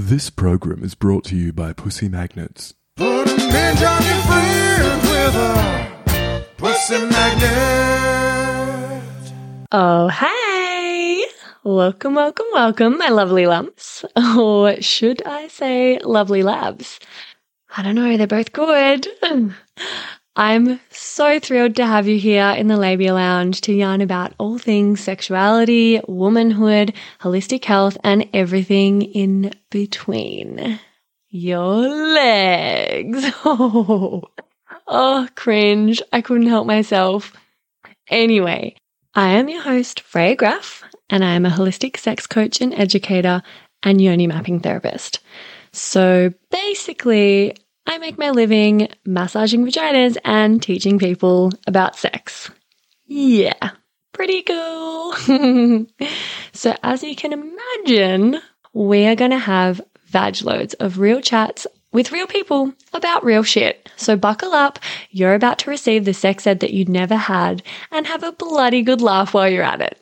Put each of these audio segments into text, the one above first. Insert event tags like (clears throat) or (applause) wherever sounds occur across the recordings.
This program is brought to you by Pussy Magnets. Put a midge on your friends with a pussy magnet. Oh, hey! Welcome, welcome, welcome, my lovely lumps. Or (laughs) should I say lovely labs? I don't know, they're both good. (clears throat) I'm so thrilled to have you here in the Labia Lounge to yarn about all things sexuality, womanhood, holistic health, and everything in between. Your legs. Oh, (laughs) oh, cringe. I couldn't help myself. Anyway, I am your host, Freya Graff, and I am a holistic sex coach and educator and yoni mapping therapist. So basically, I make my living massaging vaginas and teaching people about sex. Yeah, pretty cool. (laughs) so, as you can imagine, we are going to have vag loads of real chats with real people about real shit. So buckle up, you're about to receive the sex ed that you never had and have a bloody good laugh while you're at it.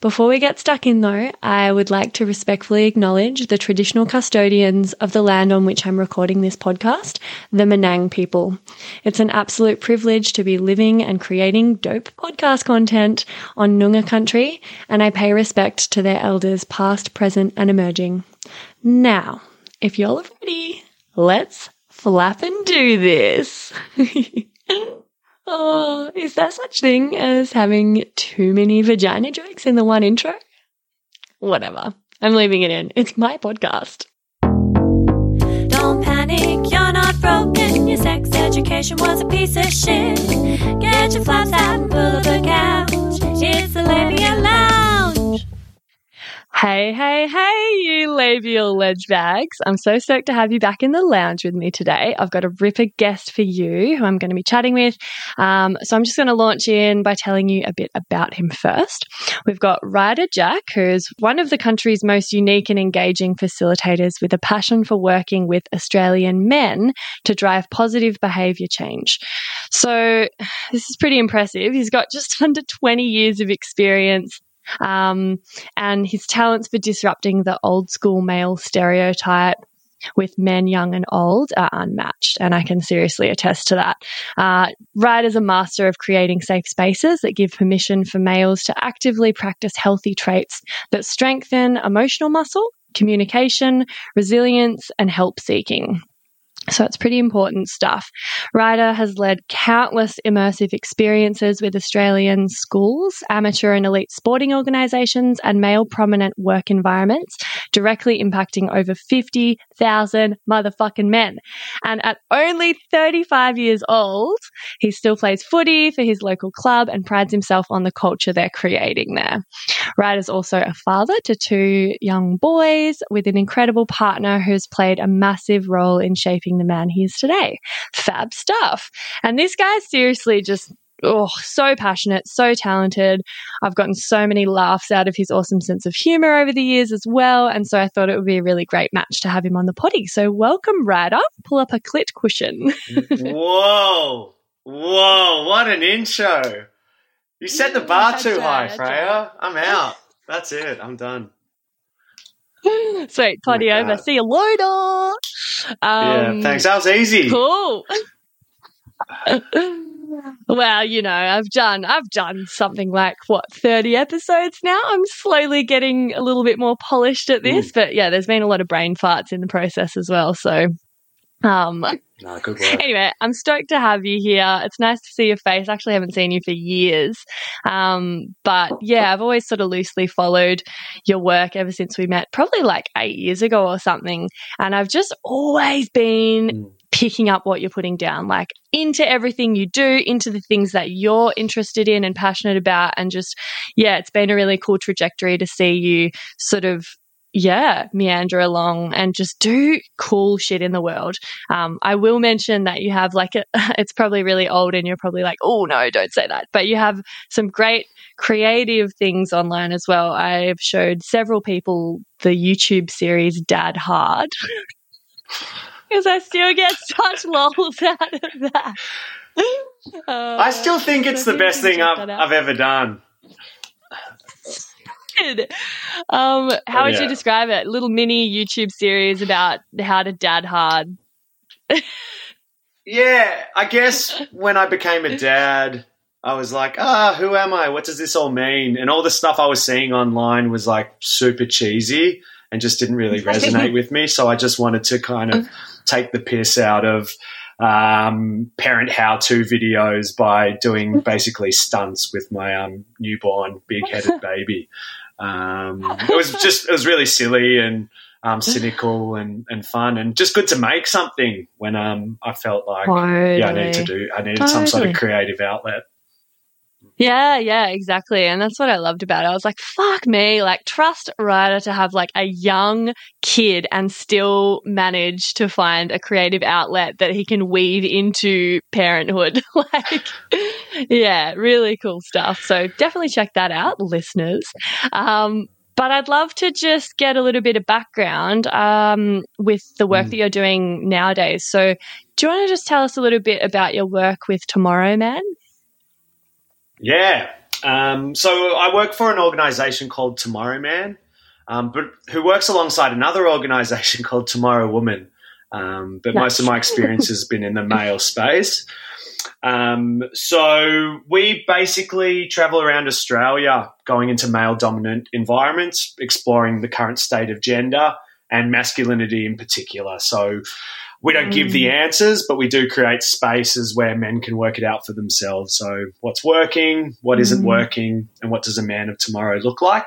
Before we get stuck in though, I would like to respectfully acknowledge the traditional custodians of the land on which I'm recording this podcast, the Menang people. It's an absolute privilege to be living and creating dope podcast content on Noongar country, and I pay respect to their elders past, present, and emerging. Now, if y'all are ready, let's flap and do this. (laughs) oh, is there such thing as having too many vagina jokes in the one intro? Whatever. I'm leaving it in. It's my podcast. Don't panic, you're not broken. Your sex education was a piece of shit. Get your flaps out and pull up a couch. It's the. Hey, hey, hey, you labial ledge bags. I'm so stoked to have you back in the lounge with me today. I've got a ripper guest for you who I'm going to be chatting with. Um, so I'm just going to launch in by telling you a bit about him first. We've got Ryder Jack, who's one of the country's most unique and engaging facilitators with a passion for working with Australian men to drive positive behaviour change. So this is pretty impressive. He's got just (laughs) under 20 years of experience um, and his talents for disrupting the old school male stereotype with men young and old are unmatched. And I can seriously attest to that. Uh, is a master of creating safe spaces that give permission for males to actively practice healthy traits that strengthen emotional muscle, communication, resilience, and help seeking. So it's pretty important stuff. Ryder has led countless immersive experiences with Australian schools, amateur and elite sporting organisations, and male prominent work environments, directly impacting over 50,000 motherfucking men. And at only 35 years old, he still plays footy for his local club and prides himself on the culture they're creating there. Ryder's also a father to two young boys with an incredible partner who's played a massive role in shaping the man he is today. Fab stuff. And this guy's seriously just oh, so passionate, so talented. I've gotten so many laughs out of his awesome sense of humor over the years as well. And so I thought it would be a really great match to have him on the poddy. So welcome, Ryder. Pull up a clit cushion. (laughs) (laughs) Whoa. Whoa, what an intro. You set the bar too high, Freya. I'm out. That's it. I'm done. (laughs) Sweet, potty Oh over. God. See you later. Um, yeah, thanks. That was easy. Cool. well, you know, I've done I've done something like what 30 episodes now. I'm slowly getting a little bit more polished at this, but yeah, there's been a lot of brain farts in the process as well. So um No, good work. anyway, I'm stoked to have you here. It's nice to see your face. I actually haven't seen you for years. Um, but yeah, I've always sort of loosely followed your work ever since we met, probably like eight years ago or something. And I've just always been Mm. picking up what you're putting down, like into everything you do, into the things that you're interested in and passionate about. And just, yeah, it's been a really cool trajectory to see you sort of yeah, meander along and just do cool shit in the world. Um, I will mention that you have like a, (laughs) it's probably really old and you're probably like, oh no, don't say that. But you have some great creative things online as well. I've showed several people the YouTube series Dad Hard. (laughs) Because I still get such lols (laughs) out of that. Uh, I still think it's the best thing I've. I've ever done. Did. Um, how would Yeah. you describe it? Little mini YouTube series about how to dad hard. (laughs) Yeah, I guess when I became a dad, I was like, ah, who am I? What does this all mean? And all the stuff I was seeing online was like super cheesy and just didn't really (laughs) resonate with me. So I just wanted to kind of take the piss out of um, parent how-to videos by doing basically stunts with my um, newborn big-headed (laughs) baby. Um, it was just it was really silly and um, cynical and, and fun and just good to make something when um, I felt like Totally. yeah I needed to do I needed some sort of creative outlet. Yeah, yeah, exactly. And that's what I loved about it. I was like, fuck me, like trust Ryder to have like a young kid and still manage to find a creative outlet that he can weave into parenthood. (laughs) like, yeah, really cool stuff. So definitely check that out, listeners. Um, but I'd love to just get a little bit of background um, with the work Mm. that you're doing nowadays. So, do you want to just tell us a little bit about your work with Tomorrow Man? Yeah. Um, so I work for an organization called Tomorrow Man, um, but who works alongside another organization (laughs) called Tomorrow Woman. Um, but most of my experience has been in the (laughs) male space. Um, so we basically travel around Australia, going into male dominant environments, exploring the current state of gender and masculinity in particular. So we don't give the answers, but we do create spaces where men can work it out for themselves. So what's working, what isn't Mm. working, and what does a man of tomorrow look like?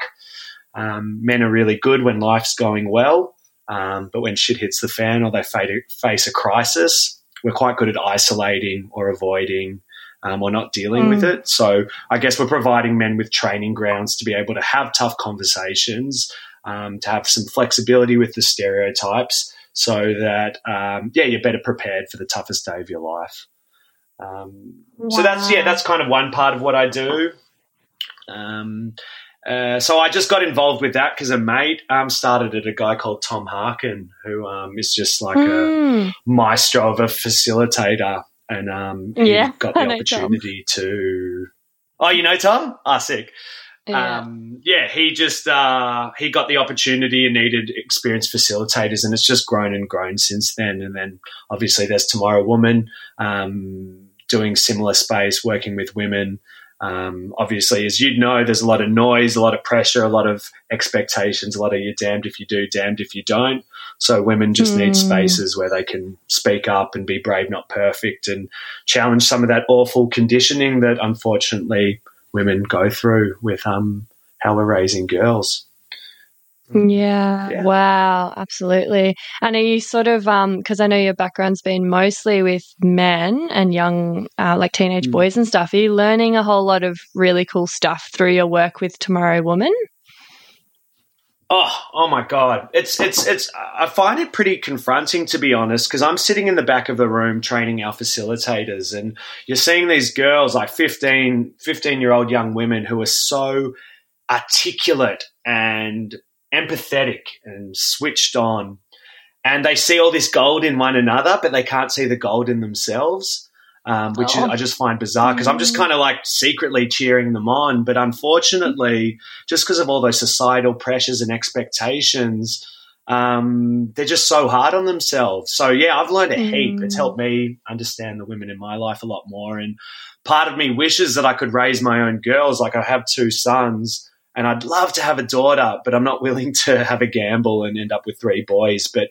Um, men are really good when life's going well, um, but when shit hits the fan or they face a crisis, we're quite good at isolating or avoiding um, or not dealing with it. So I guess we're providing men with training grounds to be able to have tough conversations, um, to have some flexibility with the stereotypes, so that um, yeah, you're better prepared for the toughest day of your life. Um, So that's yeah, that's kind of one part of what I do. Um, uh, so I just got involved with that because a mate um, started at a guy called Tom Harkin, who um, is just like a Mm. maestro of a facilitator, and um, Yeah, got (laughs) the opportunity to. Oh, you know Tom? Ah, sick. Yeah. Um, yeah, he just uh, he got the opportunity and needed experienced facilitators, and it's just grown and grown since then. And then obviously there's Tomorrow Woman um, doing similar space, working with women. Um, obviously, as you'd know, there's a lot of noise, a lot of pressure, a lot of expectations, a lot of you're damned if you do, damned if you don't. So women just need Mm. spaces where they can speak up and be brave, not perfect, and challenge some of that awful conditioning that unfortunately women go through with um, how we're raising girls. Yeah. Yeah. Wow. Absolutely. And are you sort of, um, because I know your background's been mostly with men and young, uh, like teenage Mm. boys and stuff. Are you learning a whole lot of really cool stuff through your work with Tomorrow Woman? Oh, oh my God! It's it's it's. I find it pretty confronting to be honest, because I'm sitting in the back of the room training our facilitators, and you're seeing these girls, like 15, 15 year old young women, who are so articulate and empathetic and switched on, and they see all this gold in one another, but they can't see the gold in themselves. Um, which Oh. I just find bizarre because I'm just kind of like secretly cheering them on, but unfortunately, just because of all those societal pressures and expectations, um, they're just so hard on themselves. So yeah, I've learned a heap. It's Mm. helped me understand the women in my life a lot more. And part of me wishes that I could raise my own girls. Like I have two sons. And I'd love to have a daughter, but I'm not (laughs) willing to have a gamble and end up with three boys. But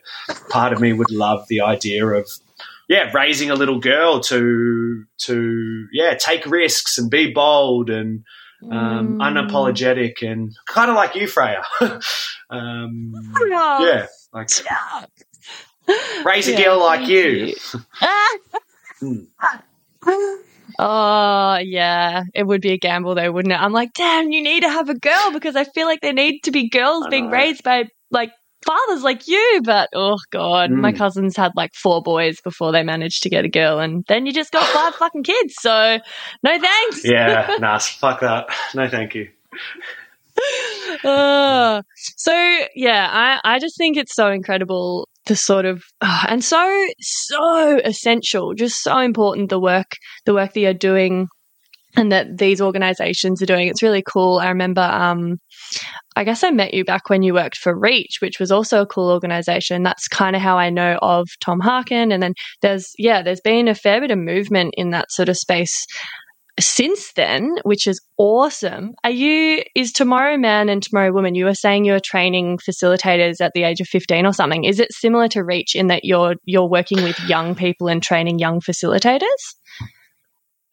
part of me would love the idea of, yeah, raising a little girl to to yeah take risks and be bold and um, Mm. unapologetic and kind of like you, Freya. (laughs) um, yeah, like raise a Yeah, girl like you. you. (laughs) Oh yeah, it would be a gamble though, wouldn't it? I'm like, damn, you need to have a girl because I feel like there need to be girls being raised by like fathers like you. But oh god, my Mm. cousins had like four boys before they managed to get a girl, and then you just got five (laughs) fucking kids. So no thanks. Yeah, (laughs) nah, fuck that. No, thank you. Uh, so yeah, I, I just think it's so incredible the sort of uh, and so so essential, just so important the work the work that you're doing and that these organizations are doing. It's really cool. I remember, um, I guess I met you back when you worked for Reach, which was also a cool organization. That's kind of how I know of Tom Harkin. And then there's, yeah, there's been a fair bit of movement in that sort of space since then, which is awesome. Are you, is Tomorrow Man and Tomorrow Woman, you were saying you were training facilitators at the age of 15 or something. Is it similar to Reach in that you're, you're working with young people and training young facilitators?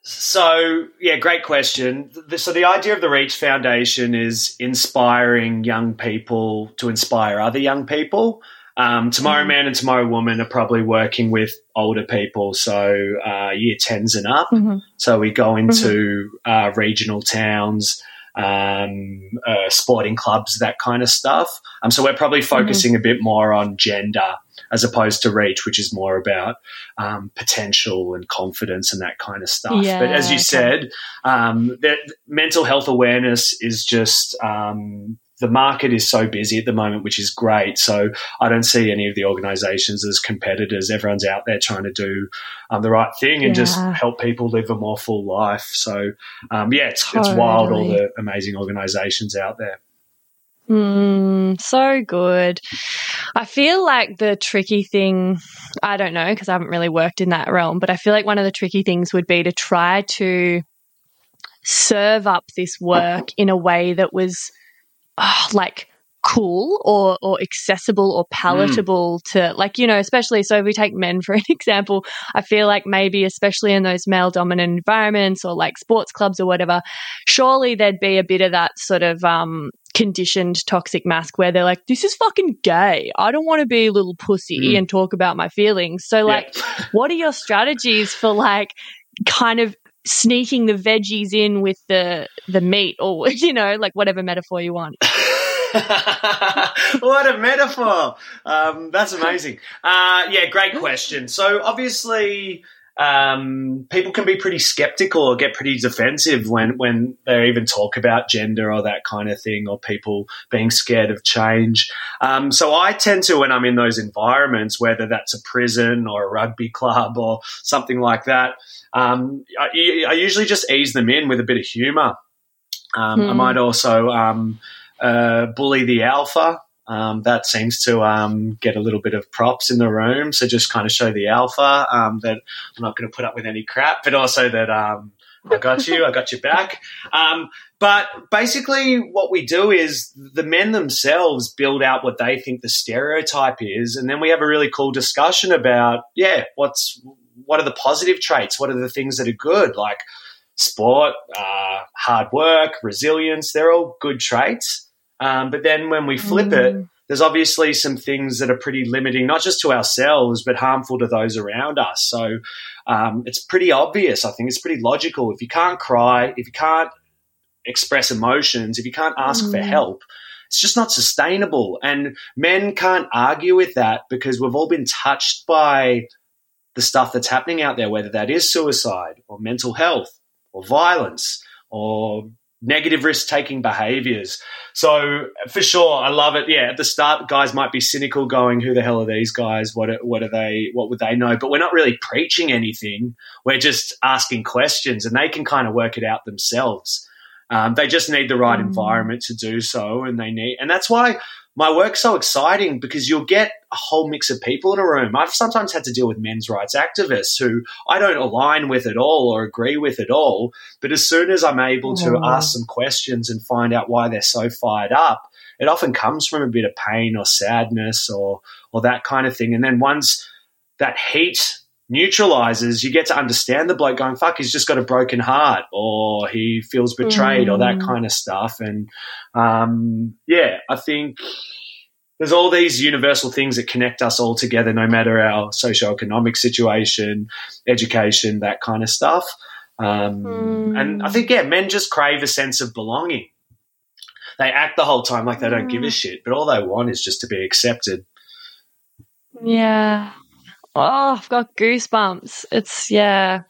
So, yeah, great question. So, the idea of the Reach Foundation is inspiring young people to inspire other young people. Um, Tomorrow Mm-hmm. Man and Tomorrow Woman are probably working with older people, so uh, year 10s and up. Mhm. So, we go into uh, regional towns, um, uh, sporting clubs, that kind of stuff. Um, so, we're probably focusing a bit more on gender as opposed to Reach, which is more about um, potential and confidence and that kind of stuff. Yeah, but as you okay. said, um, that mental health awareness is just um, the market is so busy at the moment, which is great. So I don't see any of the organisations as competitors. Everyone's out there trying to do um, the right thing and just help people live a more full life. So um, yeah, it's, it's wild all the amazing organisations out there. Mm, so good. I feel like the tricky thing, I don't know, because I haven't really worked in that realm, but I feel like one of the tricky things would be to try to serve up this work in a way that was ah, like cool or or accessible or palatable to like you know especially so if we take men (laughs) for an example i feel like maybe especially in those male dominant environments or like sports clubs or whatever surely there'd be a bit of that sort of um conditioned toxic masc where they're like this is fucking gay i don't want to be a little pussy Mm. and talk about my feelings so like Yeah. (laughs) what are your strategies for like kind of sneaking the veggies in with the the meat or (laughs) you know like whatever metaphor you want (laughs) what a metaphor! Um, that's amazing. Uh, yeah, great question. So obviously, um, people can be pretty skeptical or get pretty defensive when when they even talk about gender or that kind of thing, or people being scared of change. Um, so I tend to, when I'm in those environments, whether that's a prison or a rugby club or something like that, um, I, I usually just ease them in with a bit of humour. Um, I Hmm. might also um, uh, bully the alpha. Um, that seems to um, get a little bit of props in the room. So just kind of show the alpha um, that I'm not going to put up with any crap, but also that um, I got you, I got your back. Um, but basically, what we do is the men themselves build out what they think the stereotype is, and then we have a really cool discussion about, yeah, what's what are the positive traits? What are the things that are good? Like sport, uh, hard work, resilience, they're all good traits. Um, but then when we flip it, Mm. there's obviously some things that are pretty limiting, not just to ourselves, but harmful to those around us. So um, it's pretty obvious. I think it's pretty logical. If you can't cry, if you can't express emotions, if you can't ask for Mm. help, it's just not sustainable. And men can't argue with that because we've all been touched by the stuff that's happening out there, whether that is suicide or mental health or violence or negative risk taking behaviors. So for sure, I love it. Yeah, at the start, guys might be cynical, going, "Who the hell are these guys? What are, what are they? What would they know?" But we're not really preaching anything. We're just asking questions, and they can kind of work it out themselves. Um, they just need the right Mm. environment to do so, and they need, and that's why my work's so exciting because you'll get a whole mix of people in a room. I've sometimes had to deal with men's rights activists who I don't align with at all or agree with at all. But as soon as I'm able to Oh. ask some questions and find out why they're so fired up, it often comes from a bit of pain or sadness or or that kind of thing. And then once that heat neutralizes, you get to understand the bloke going, fuck, he's just got a broken heart or he feels betrayed or that Mm. kind of stuff. And um, yeah, I think there's all these universal things that connect us all together, no matter our socioeconomic situation, education, that kind of stuff. Um, Mm. And I think, yeah, men just crave a sense of belonging. They act the whole time like they don't give a Mm. shit, but all they want is just to be accepted. Yeah. Oh, I've got goosebumps. It's, yeah.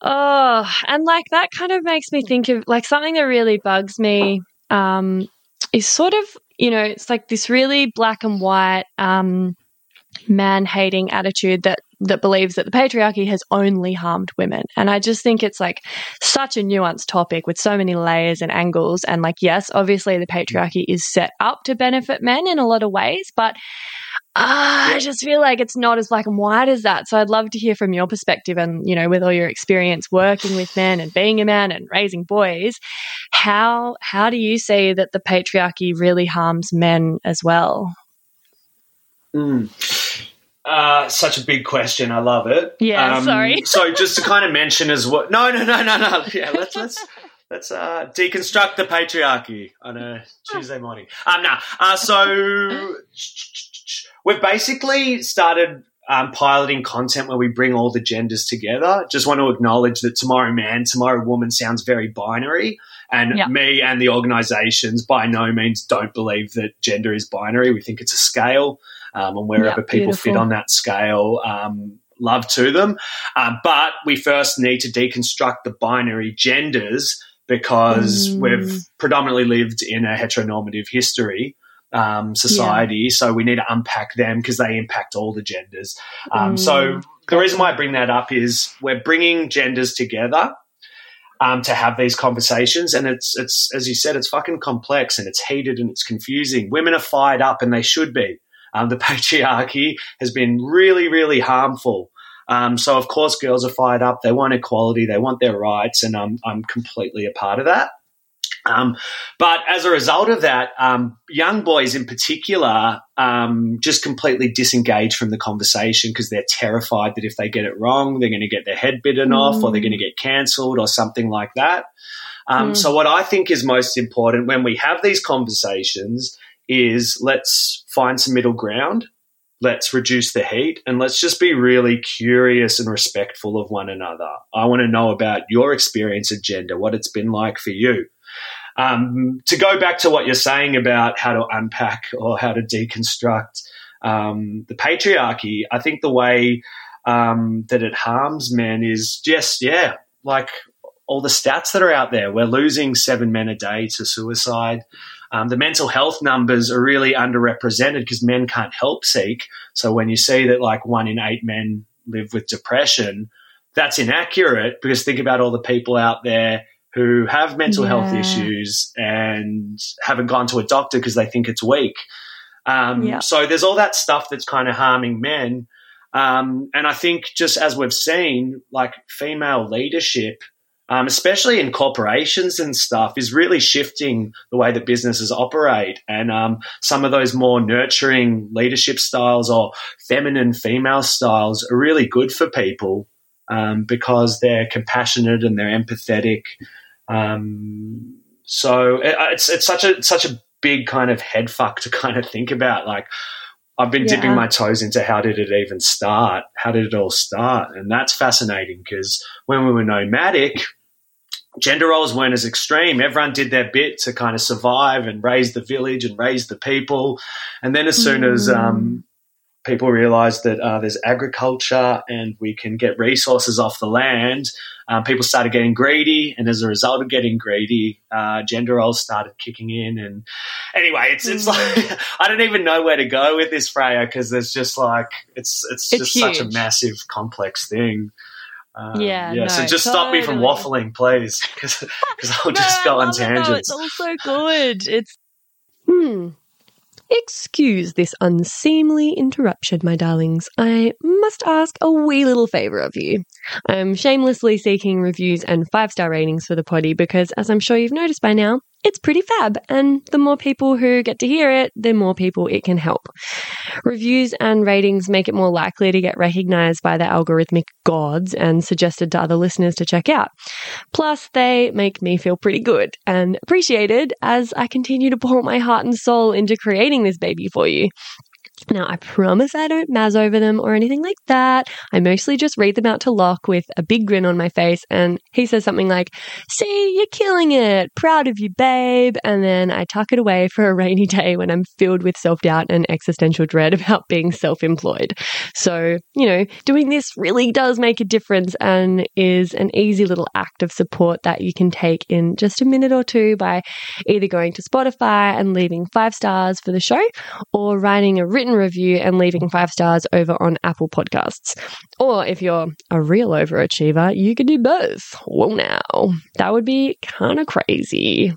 Oh, and like that kind of makes me think of like something that really bugs me um, is sort of, you know, it's like this really black and white um, man hating attitude that that believes that the patriarchy has only harmed women. And I just think it's like such a nuanced topic with so many layers and angles. And like, yes, obviously the patriarchy is set up to benefit men in a lot of ways, but uh, I just feel like it's not as black and white as that. So I'd love to hear from your perspective and, you know, with all your experience working with men and being a man and raising boys, how how do you see that the patriarchy really harms men as well? Mm. Uh, such a big question. I love it. Yeah, Um, sorry. (laughs) so just to kind of mention as well. No, no, no, no, no. Yeah, (laughs) let's let's let's uh, deconstruct the patriarchy on a Tuesday morning. Um, no. Uh, so we've basically started um, piloting content where we bring all the genders together. Just want to acknowledge that tomorrow man, tomorrow woman sounds very binary. And Yeah. me and the organizations by no means don't believe that gender is binary. We think it's a scale. Um, and wherever Yeah, people fit on that scale, um, love to them. Um, but we first need to deconstruct the binary genders because Mm. we've predominantly lived in a heteronormative history um, society. So we need to unpack them because they impact all the genders. Um, So Mm, the reason why I bring that up is we're bringing genders together. Um, to have these conversations, and it's it's as you said, it's fucking complex and it's heated and it's confusing. Women are fired up, and they should be. Um, the (laughs) patriarchy has been really, really harmful. Um, so of course, girls are fired up. They want equality. They want their rights, and I'm I'm completely a part of that. Um, but as a result of that, um, young boys in particular um, just completely disengage from the conversation because they're terrified that if they get it wrong, they're going to get their head bitten off or they're going to get cancelled or something like that. Um, Mm. So, what I think is most important when we have these conversations is let's find some middle ground. Let's reduce the heat and let's just be really curious and respectful of one another. I want to know about your experience of gender, what it's been like for you. Um, to go back to what you're saying about how to unpack or how to deconstruct um, the patriarchy, I think the way um, that it harms men is just, yeah, like all the stats that are out there. We're losing seven men a day to suicide. Um, the mental health numbers are really underrepresented because men can't help seek. So when you see that like one in eight men live with depression, that's inaccurate because think about all the people out there who have mental health issues and haven't gone to a doctor because they think it's weak. Um, Yeah. So there's all that stuff that's kind of harming men. Um, and I think just as we've seen, like female leadership, um, especially in corporations and stuff, is really shifting the way that businesses operate. And um, some of those more nurturing leadership styles or feminine female styles are really good for people um, because they're compassionate and they're empathetic. Um, so it, it's it's such a such a big kind of head fuck to (laughs) kind of think about. Like I've been dipping my toes into how did it even start? How did it all start? And that's fascinating because when we were nomadic, gender roles weren't as extreme. Everyone did their bit to kind of survive and raise the village and raise the people. And then as soon as um, people realized that uh, there's agriculture and we can get resources off the land, um, people started getting greedy. And as a result of getting greedy, uh, gender roles started kicking in. And anyway, it's it's like (laughs) I don't even know where to go with this, Freya, because there's just like it's it's, It's just such a massive, complex thing. Um, Yeah, yeah. so no, just stop me from waffling, please, because I'll (laughs) just No, go on love it, tangents. It's all so good. It's hmm. Excuse this unseemly interruption, my darlings. I must ask a wee little favour of you. I'm shamelessly seeking reviews and five star ratings for the poddy because, as I'm sure you've noticed by now, it's pretty fab, and the more people who get to hear it, the more people it can help. Reviews and ratings make it more likely to get recognised by the algorithmic gods and suggested to other listeners to check out. Plus, they make me feel pretty good and appreciated as I continue to pour my heart and soul into creating this baby for you. Now, I promise I don't mazz over them or anything like that. I mostly just read them out to Locke with a big grin on my face, and he says something like, See, you're killing it. Proud of you, babe. And then I tuck it away for a rainy (laughs) day when I'm filled with self doubt and existential dread about being self employed. So, you know, doing this really does make a difference and is an easy little act of support that you can take in just a minute or two by either going to Spotify and leaving five stars for the show or writing a written review and leaving five stars over on Apple Podcasts. Or if you're a real overachiever, you could do both. Well, now that would be kind of crazy.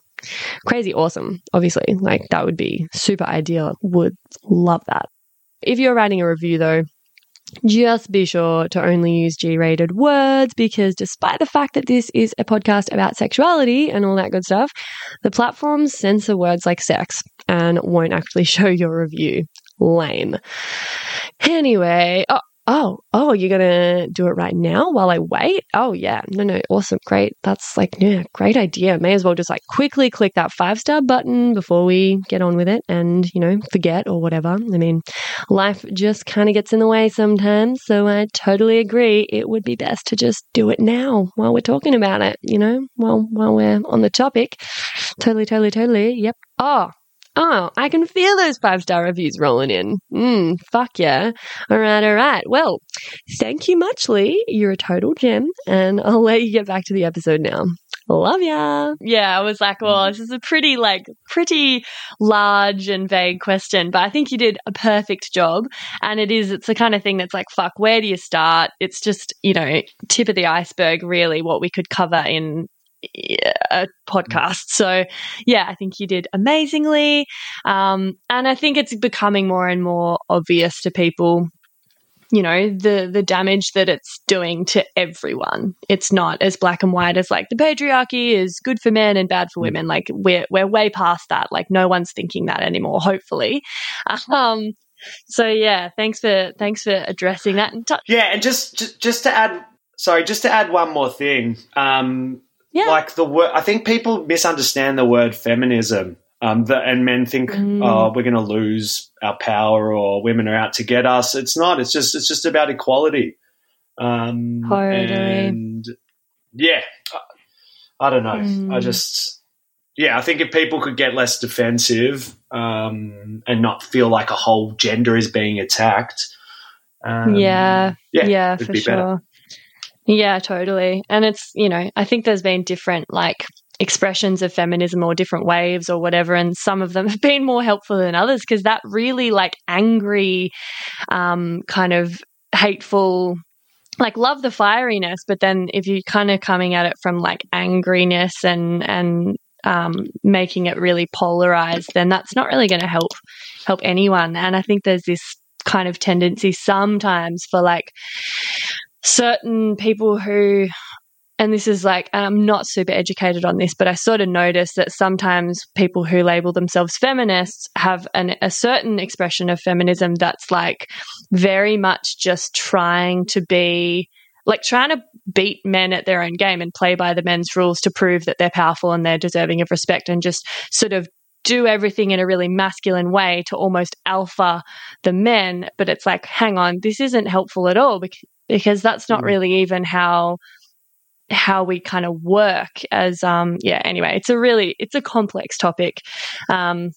Crazy awesome, obviously. Like, that would be super ideal. Would love that. If you're writing a review, though, just be sure to only use G rated words because despite the fact that this is a podcast about sexuality and all that good stuff, the platforms censor words like sex and won't actually (laughs) show your review. Lame. Anyway, oh, oh, oh, you're gonna do it right now while I wait? Oh, yeah. No, no, awesome. Great. That's like, yeah, great idea. May as well just like quickly click that five star button before we get on with it and, you know, forget or whatever. I mean, life just kind of gets in the way sometimes. So I totally agree. It would be best to just do it now while we're talking about it, you know, while, while we're on the topic. Totally, totally, totally. Yep. Oh, Oh, I can feel those five star reviews rolling in. Mm, fuck yeah. All right, all right. Well, thank you much, Lee. You're a total gem, and I'll let you get back to the episode now. Love ya. Yeah, I was like, well, this is a pretty, like, pretty large and vague question, but I think you did a perfect job. And it is, it's the kind of thing that's like, fuck, where do you start? It's just, you know, tip of the iceberg, really, what we could cover in a podcast. So, yeah, I think you did amazingly. Um, and I think it's becoming more and more obvious to people. You know the the damage that it's doing to everyone. It's not as black and white as like the patriarchy is good for men and bad for women. Like we're we're way past that. Like no one's thinking that anymore. Hopefully, (laughs) um, so yeah, thanks for thanks for addressing that. And t- Yeah, and just, just just to add, sorry, just to add one more thing. Um, yeah, like the word, I think people misunderstand the word feminism. Um, the, and men think, Mm. oh, we're going to lose our power, or women are out to get us. It's not. It's just. It's just about equality. Um, Totally. And yeah, I, I don't know. Mm. I just. Yeah, I think if people could get less defensive um, and not feel like a whole gender is being attacked, um, yeah, yeah, yeah, for be sure. better. Yeah, totally. And it's, you know, I think there's been different like expressions of feminism or different waves or whatever and some of them have been more helpful than others because that really like angry um kind of hateful like love the fieriness but then if you're kind of coming at it from like angriness and and um making it really polarized then that's not really going to help help anyone and i think there's this kind of tendency sometimes for like certain people who and this is like I'm not super educated on this, but I sort of notice that sometimes people who label themselves feminists have an, a certain expression of feminism that's like very much just trying to be like trying to beat men at their own game and play by the men's rules to prove that they're powerful and they're deserving of respect and just sort of do everything in a really masculine way to almost alpha the men. But it's like hang on this isn't helpful at all because, that's not Mm. really even how how we kind of work as um yeah anyway it's a really it's a complex topic um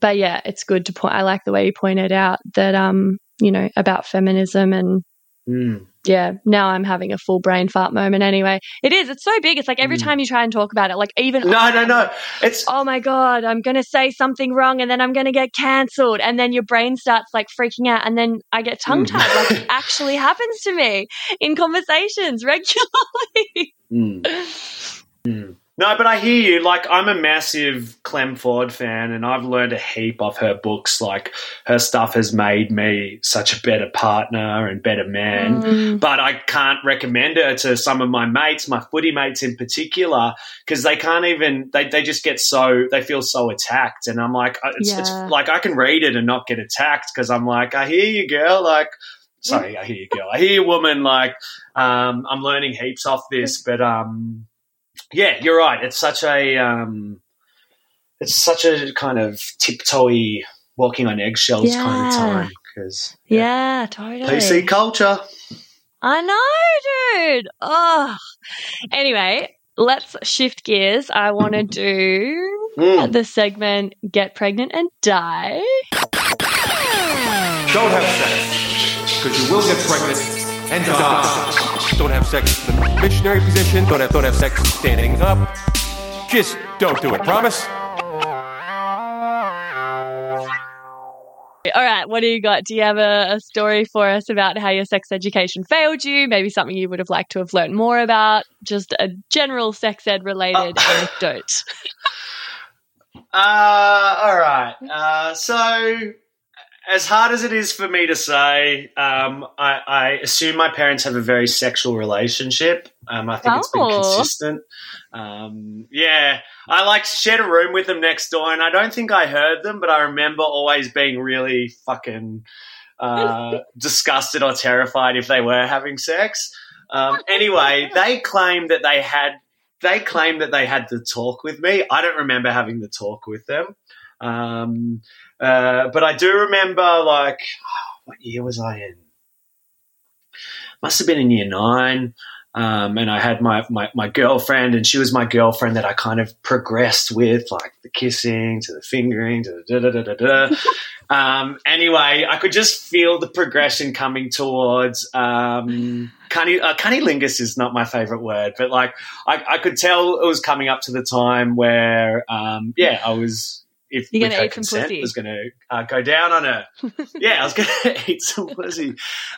but yeah it's good to point i like the way you pointed out that um you know about feminism and Mm. Yeah now i'm having a full brain fart moment anyway it is it's so big it's like every Mm. time you try and talk about it like even No, no, no. It's oh my god i'm going to say something wrong and then i'm going to get cancelled and then your brain starts like freaking out and then i get tongue tied Mm. like it (laughs) actually happens to me in conversations (laughs) regularly Mm. Mm. No, but I hear you. Like, I'm a massive Clem Ford fan, and I've learned a heap of her books. Like, her stuff has made me such a better partner and better man. Mm. But I can't recommend her to some of my mates, my footy mates in particular, because they can't even, they, they just get so, they feel so attacked. And I'm like, uh, it's, it's like I can read it and not get attacked because I'm like, I hear you, girl. Like, sorry, I hear you, girl. I hear you, woman. Like, um, I'm learning heaps off this, (laughs) but um, yeah, you're right. It's such a um, it's such a kind of tiptoey, walking on eggshells kind of time because yeah totally PC culture. I know, dude. Oh. Anyway, let's shift gears. I want to do Mm. the segment Get Pregnant and Die. Don't have sex. Because you will get pregnant and die. Don't have sex in the missionary position. Don't have, don't have sex standing up. Just don't do it. Promise? All right, what do you got? Do you have a, a story for us about how your sex education failed you? Maybe something you would have liked to have learned more about? Just a general sex ed related anecdote. (laughs) Uh, all right. Uh, so, as hard as it is for me to say, um, I, I assume my parents have a very sexual relationship. Um, I think it's been Oh. consistent. Um, yeah, I like shared a room with them next door, and I don't think I heard them, but I remember always being really fucking uh, (laughs) disgusted or terrified if they were having sex. Um, anyway, they claimed that they had they claimed that they had the talk with me. I don't remember having the talk with them. Um, uh, but I do remember, like, (sighs) what year was I in? Must have been in year nine. Um, and I had my, my, my girlfriend, and she was my girlfriend that I kind of progressed with, like the kissing to the fingering to the da da da da da. (laughs) um, anyway, I could just feel the progression coming towards um, cunny, uh, cunnilingus is not my favorite word, but like I, I could tell it was coming up to the time where, um, yeah, I was. If You're gonna eat some consent, pussy. was going to uh, go down on her. (laughs) yeah, I was going (laughs) to eat some pussy,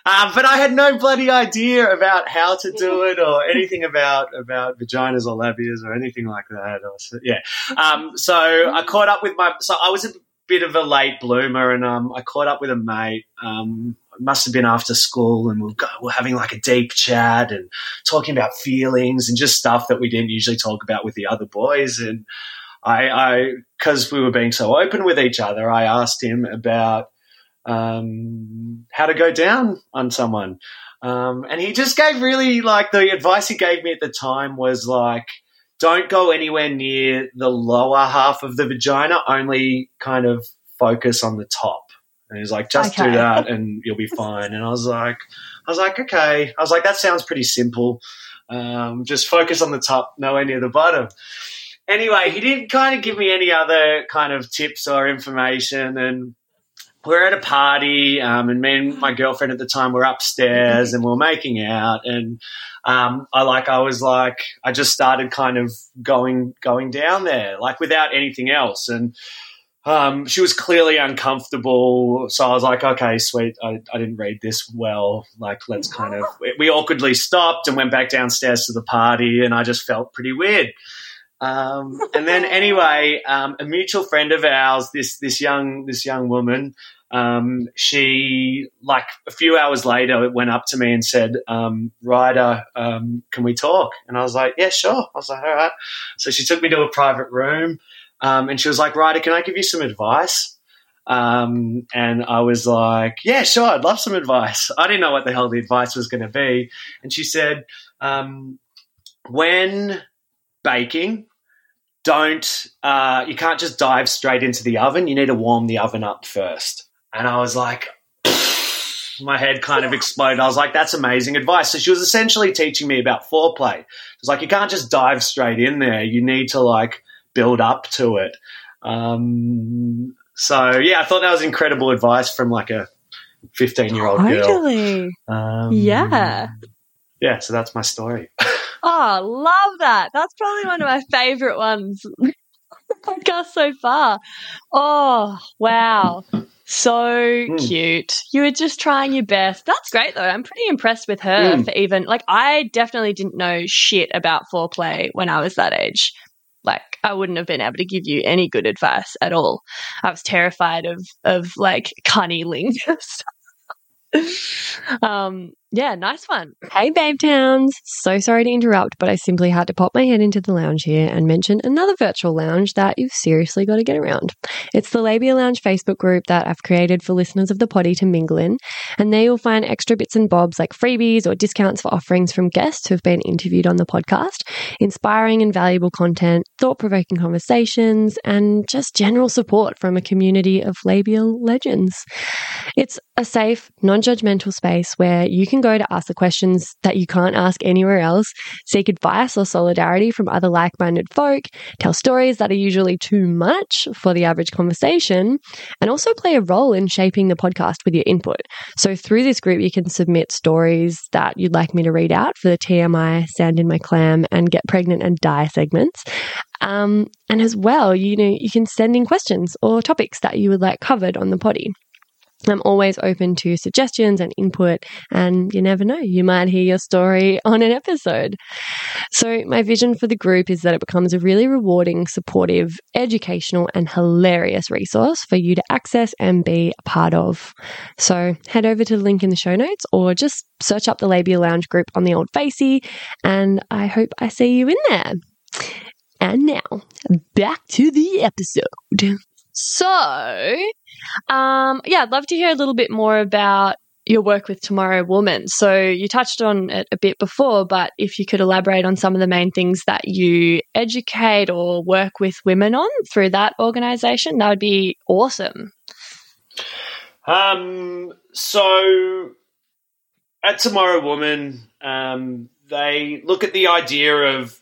um, but I had no bloody idea about how to do it or anything about about vaginas or labias or anything like that. Or, so- yeah, um, so I caught up with my. So I was a bit of a late bloomer, and um, I caught up with a mate. Um, must have been after school, and we we're, we're having like a deep chat and talking about feelings and just stuff that we didn't usually talk about with the other boys. And I, I, because we were being so open with each other, I asked him about um, how to go down on someone. Um, and he just gave really like the advice he gave me at the time was like, don't go anywhere near the lower half of the vagina, only kind of focus on the top. And he's like, just Okay. do that (laughs) and you'll be fine. And I was like, I was like, okay. I was like, that sounds pretty simple. Um, just focus on the top, nowhere near the bottom. Anyway, he didn't kind of give me any other kind of tips or information. And we're at a party, um, and me and my girlfriend at the time were upstairs and we are making out. And um, I like, I was like, I just started kind of going going down there, like without anything else. And um, she was clearly uncomfortable, so I was like, okay, sweet. I, I didn't read this well. Like, let's kind of. We awkwardly stopped and went back downstairs to the party, and I just felt pretty weird. Um, and then anyway, um, a mutual friend of ours, this this young this young woman, um, she like a few hours later went up to me and said, um, "Ryder, um, can we talk?" And I was like, "Yeah, sure." I was like, "All right." So she took me to a private room, um, and she was like, "Ryder, can I give you some advice?" Um, and I was like, "Yeah, sure. I'd love some advice." I didn't know what the hell the advice was going to be, and she said, um, "When baking." Don't uh, you can't just dive straight into the oven. You need to warm the oven up first. And I was like, (sighs) my head kind of exploded. I was like, that's amazing advice. So she was essentially teaching me about foreplay. It's like you can't just dive straight in there. You need to like build up to it. Um, so yeah, I thought that was incredible advice from like a 15 year old girl. Totally. Um, Yeah. Yeah. So that's my story. (laughs) Oh, love that. That's probably one of my favorite ones (laughs) podcast so far. Oh, wow. So Hmm. cute. You were just trying your best. That's great though. I'm pretty impressed with her Hmm. for even like I definitely didn't know shit about foreplay when I was that age. Like I wouldn't have been able to give you any good advice at all. I was terrified of of like cunnilingus. (laughs) um yeah, nice one. Hey, Babe Towns. So sorry to interrupt, but I simply had to pop my head into the lounge here and mention another virtual lounge that you've seriously got to get around. It's the Labia Lounge Facebook group that I've created for listeners of the poddy to mingle in, and there you'll find extra bits and bobs like freebies or discounts for offerings from guests who've been interviewed on the podcast, inspiring and valuable content, thought provoking conversations, and just general support from a community of labial legends. It's a safe, non judgmental space where you can go to ask the questions that you can't ask anywhere else, seek advice or solidarity from other like minded folk, tell stories that are usually too much for the average conversation, and also play a role in shaping the podcast with your input. So, through this group, you can submit stories that you'd like me to read out for the TMI, Sand in My Clam, and Get Pregnant and Die segments. Um, and as well, you know, you can send in questions or topics that you would like covered on the poddy. I'm always open to suggestions and input, and you never know, you might hear your story on an episode. So, my vision for the group is that it becomes a really rewarding, supportive, educational, and hilarious resource for you to access and be a part of. So, head over to the link in the show notes or just search up the Labia Lounge group on the old Facey, and I hope I see you in there. And now, back to the episode. So, um, yeah, I'd love to hear a little bit more about your work with Tomorrow Woman. So, you touched on it a bit before, but if you could elaborate on some of the main things that you educate or work with women on through that organization, that would be awesome. Um, so at Tomorrow Woman, um, they look at the idea of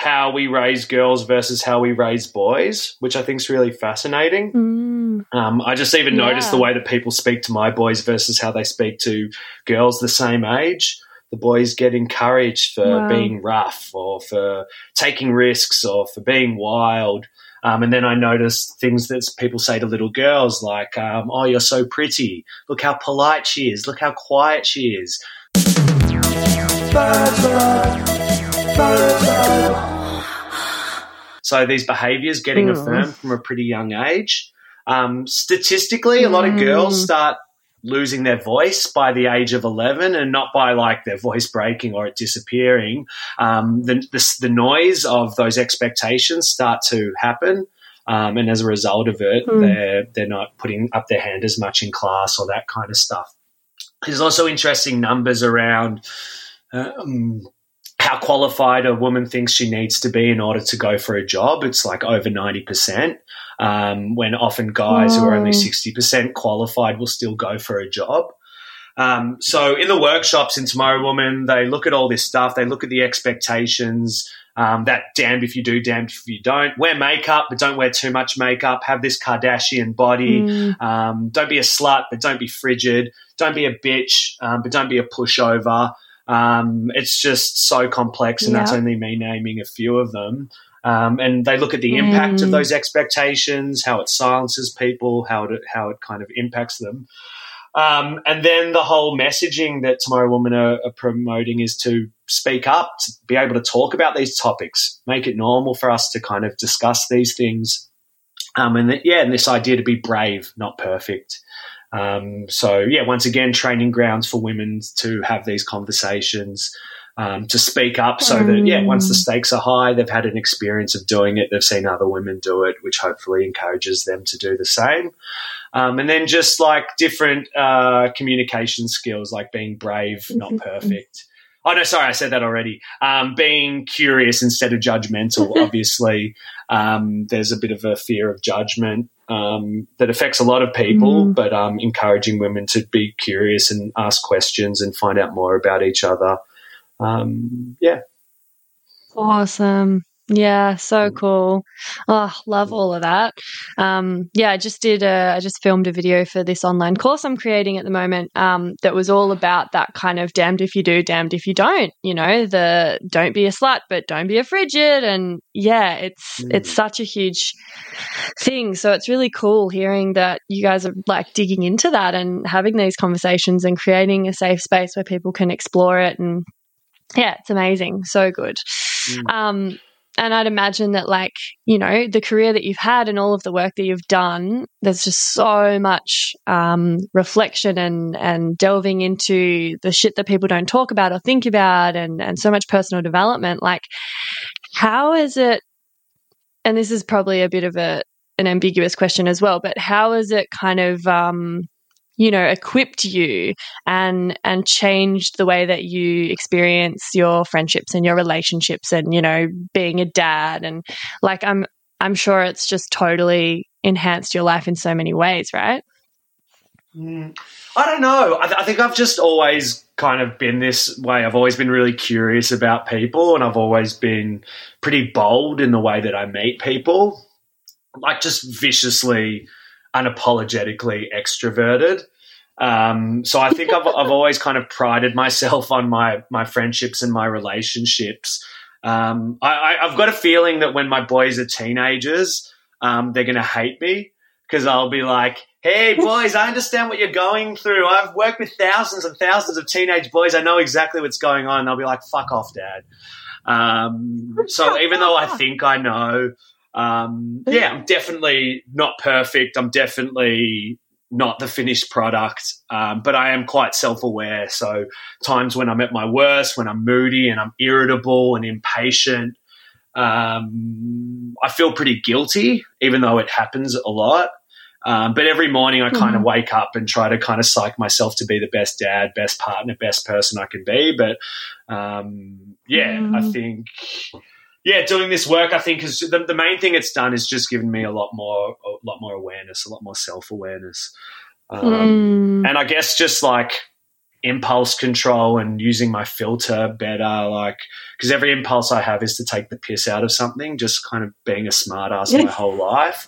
how we raise girls versus how we raise boys, which I think is really fascinating. Mm. Um, I just even Yeah. noticed the way that people speak to my boys versus how they speak to girls the same age. The boys get encouraged for Wow. being rough or for taking risks or for being wild. Um, and then I noticed things that people say to little girls like, um, Oh, you're so pretty. Look how polite she is. Look how quiet she is. So these behaviors getting Mm. affirmed from a pretty young age. Um, statistically, a lot of girls Mm. start losing their voice by the age of 11 and not by like their voice breaking or it disappearing. Um, the, the, the noise of those expectations start to happen. Um, and as a result of it, Mm. they're, they're not putting up their hand as much in class or that kind of stuff. There's also interesting numbers around um, how qualified a woman thinks she needs to be in order to go for a job. It's like over 90%, um, when often guys who are only 60% qualified will still go for a job. Um, so in the workshops in Tomorrow Woman, they look at all this stuff. They look at the expectations. Um, that damned if you do, damned if you don't. Wear makeup, but don't wear too much makeup. Have this Kardashian body. Mm. Um, don't be a slut, but don't be frigid. Don't be a bitch, um, but don't be a pushover. Um, it's just so complex, and that's only me naming a few of them. Um, and they look at the impact of Mm. those expectations, how it silences people, how it how it kind of impacts them. Um, and then the whole messaging that Tomorrow Woman are, are promoting is to speak up, to be able to talk about these topics, make it normal for us to kind of discuss these things. Um, and that, yeah, and this idea to be brave, not perfect. Um, so yeah, once again, training grounds for women to have these conversations, um, to speak up, so that yeah, once the stakes are high, they've had an experience of doing it, they've seen other women do it, which hopefully encourages them to do the same. Um, and then just like different uh, communication skills, like being brave, not perfect. Oh no, sorry, I said that already. Um, being curious instead of judgmental. (laughs) Obviously, um, there's a bit of a fear of judgment um, that affects a lot of people, Mm. but um, encouraging women to be curious and ask questions and find out more about each other. Um, yeah, Awesome. Yeah, so cool. Oh, love all of that. Um, yeah, I just did a, I just filmed a video for this online course I'm creating at the moment. Um, that was all about that kind of damned if you do, damned if you don't. You know, the don't be a slut, but don't be a frigid. And yeah, it's Mm. it's such a huge thing. So it's really cool hearing that you guys are like digging into that and having these conversations and creating a safe space where people can explore it. And yeah, it's amazing. So good. Mm. Um, and I'd imagine that, like, you know, the career that you've had and all of the work that you've done, there's just so much um, reflection and, and delving into the shit that people don't talk about or think about and, and so much personal development. Like, how is it? And this is probably a bit of a, an ambiguous question as well, but how is it kind of, um, you know, equipped you and and changed the way that you experience your friendships and your relationships and you know being a dad and like I'm I'm sure it's just totally enhanced your life in so many ways, right? Mm, I don't know. I, th- I think I've just always kind of been this way. I've always been really curious about people, and I've always been pretty bold in the way that I meet people, like just viciously, unapologetically extroverted. Um, so I think I've, I've always kind of prided myself on my my friendships and my relationships. Um, I, I, I've got a feeling that when my boys are teenagers, um, they're going to hate me because I'll be like, hey boys, I understand what you're going through. I've worked with thousands and thousands of teenage boys. I know exactly what's going on. They'll be like, fuck off, dad. Um, so even though I think I know, um, yeah, I'm definitely not perfect. I'm definitely not the finished product, um, but I am quite self aware. So, times when I'm at my worst, when I'm moody and I'm irritable and impatient, um, I feel pretty guilty, even though it happens a lot. Um, but every morning I kind of wake up and try to kind of psych myself to be the best dad, best partner, best person I can be. But um, yeah, I think yeah, doing this work I think is the, the main thing it's done is just given me a lot more a lot more awareness, a lot more self awareness, um, Mm. and I guess just like impulse control and using my filter better, like because every impulse I have is to take the piss out of something, just kind of being a smartass my (laughs) whole life.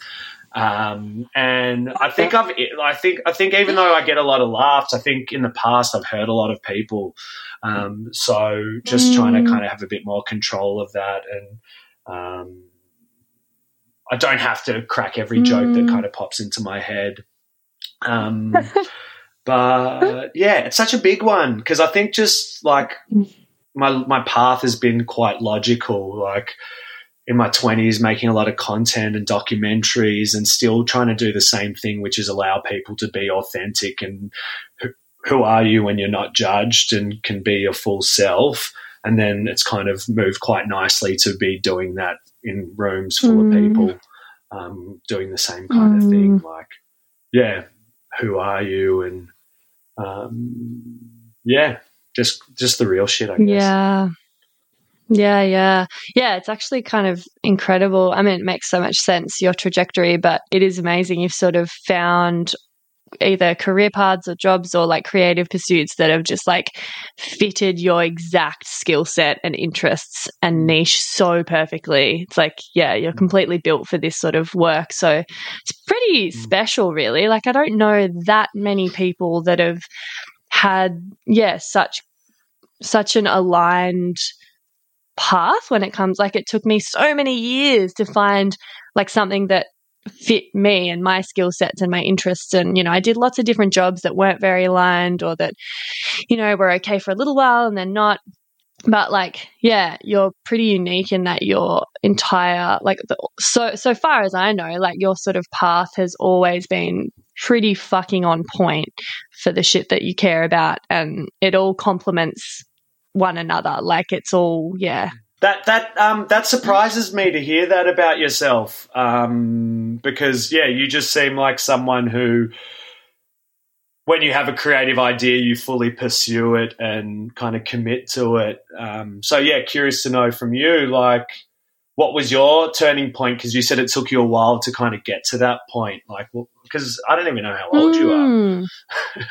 Um, and I think I've, I think, I think even though I get a lot of laughs, I think in the past I've hurt a lot of people. Um, so just trying to kind of have a bit more control of that. And, um, I don't have to crack every joke that kind of pops into my head. Um, but yeah, it's such a big one because I think just like my, my path has been quite logical. Like, in my 20s making a lot of content and documentaries and still trying to do the same thing which is allow people to be authentic and who, who are you when you're not judged and can be your full self. And then it's kind of moved quite nicely to be doing that in rooms full of people um, doing the same kind of thing. Like yeah who are you? And um, yeah just just the real shit i guess. Yeah. Yeah, yeah. Yeah, it's actually kind of incredible. I mean, it makes so much sense, your trajectory, but it is amazing. You've sort of found either career paths or jobs or like creative pursuits that have just like fitted your exact skill set and interests and niche so perfectly. It's like, yeah, you're mm. completely built for this sort of work. So it's pretty mm. special, really. Like, I don't know that many people that have had, yeah, such such an aligned path when it comes like it took me so many years to find like something that fit me and my skill sets and my interests. And you know I did lots of different jobs that weren't very aligned or that you know were okay for a little while and then not. But like yeah you're pretty unique in that your entire like the, so so far as I know like your sort of path has always been pretty fucking on point for the shit that you care about. And it all complements one another. Like it's all, yeah. That that um that surprises me to hear that about yourself. Um because yeah, you just seem like someone who when you have a creative idea, you fully pursue it and kind of commit to it. Um, so yeah, curious to know from you, like, what was your turning point? Because you said it took you a while to kind of get to that point. Like, because I don't even know how old you are. (laughs)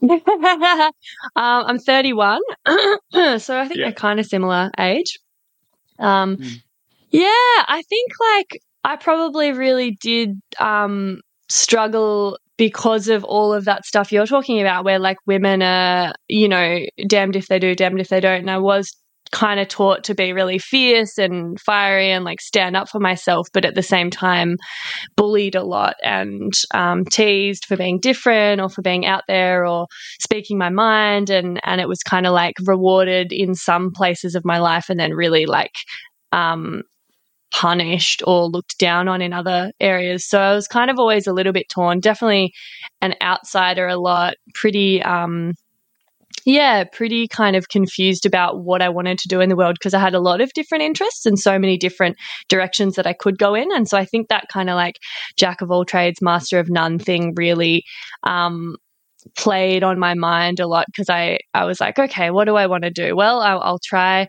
(laughs) Um, I'm 31, (clears throat) so I think Yeah. we're kind of similar age. Um, Mm. Yeah, I think like I probably really did um, struggle because of all of that stuff you're talking about, where like women are, you know, damned if they do, damned if they don't. And I was kind of taught to be really fierce and fiery and like stand up for myself, but at the same time, bullied a lot and um, teased for being different or for being out there or speaking my mind. And, and it was kind of like rewarded in some places of my life and then really like um, punished or looked down on in other areas. So I was kind of always a little bit torn, definitely an outsider a lot, pretty. Um, yeah, pretty kind of confused about what I wanted to do in the world because I had a lot of different interests and so many different directions that I could go in. And so I think that kind of like jack of all trades, master of none thing really um, played on my mind a lot because I, I was like, okay, what do I want to do? Well, I'll, I'll try.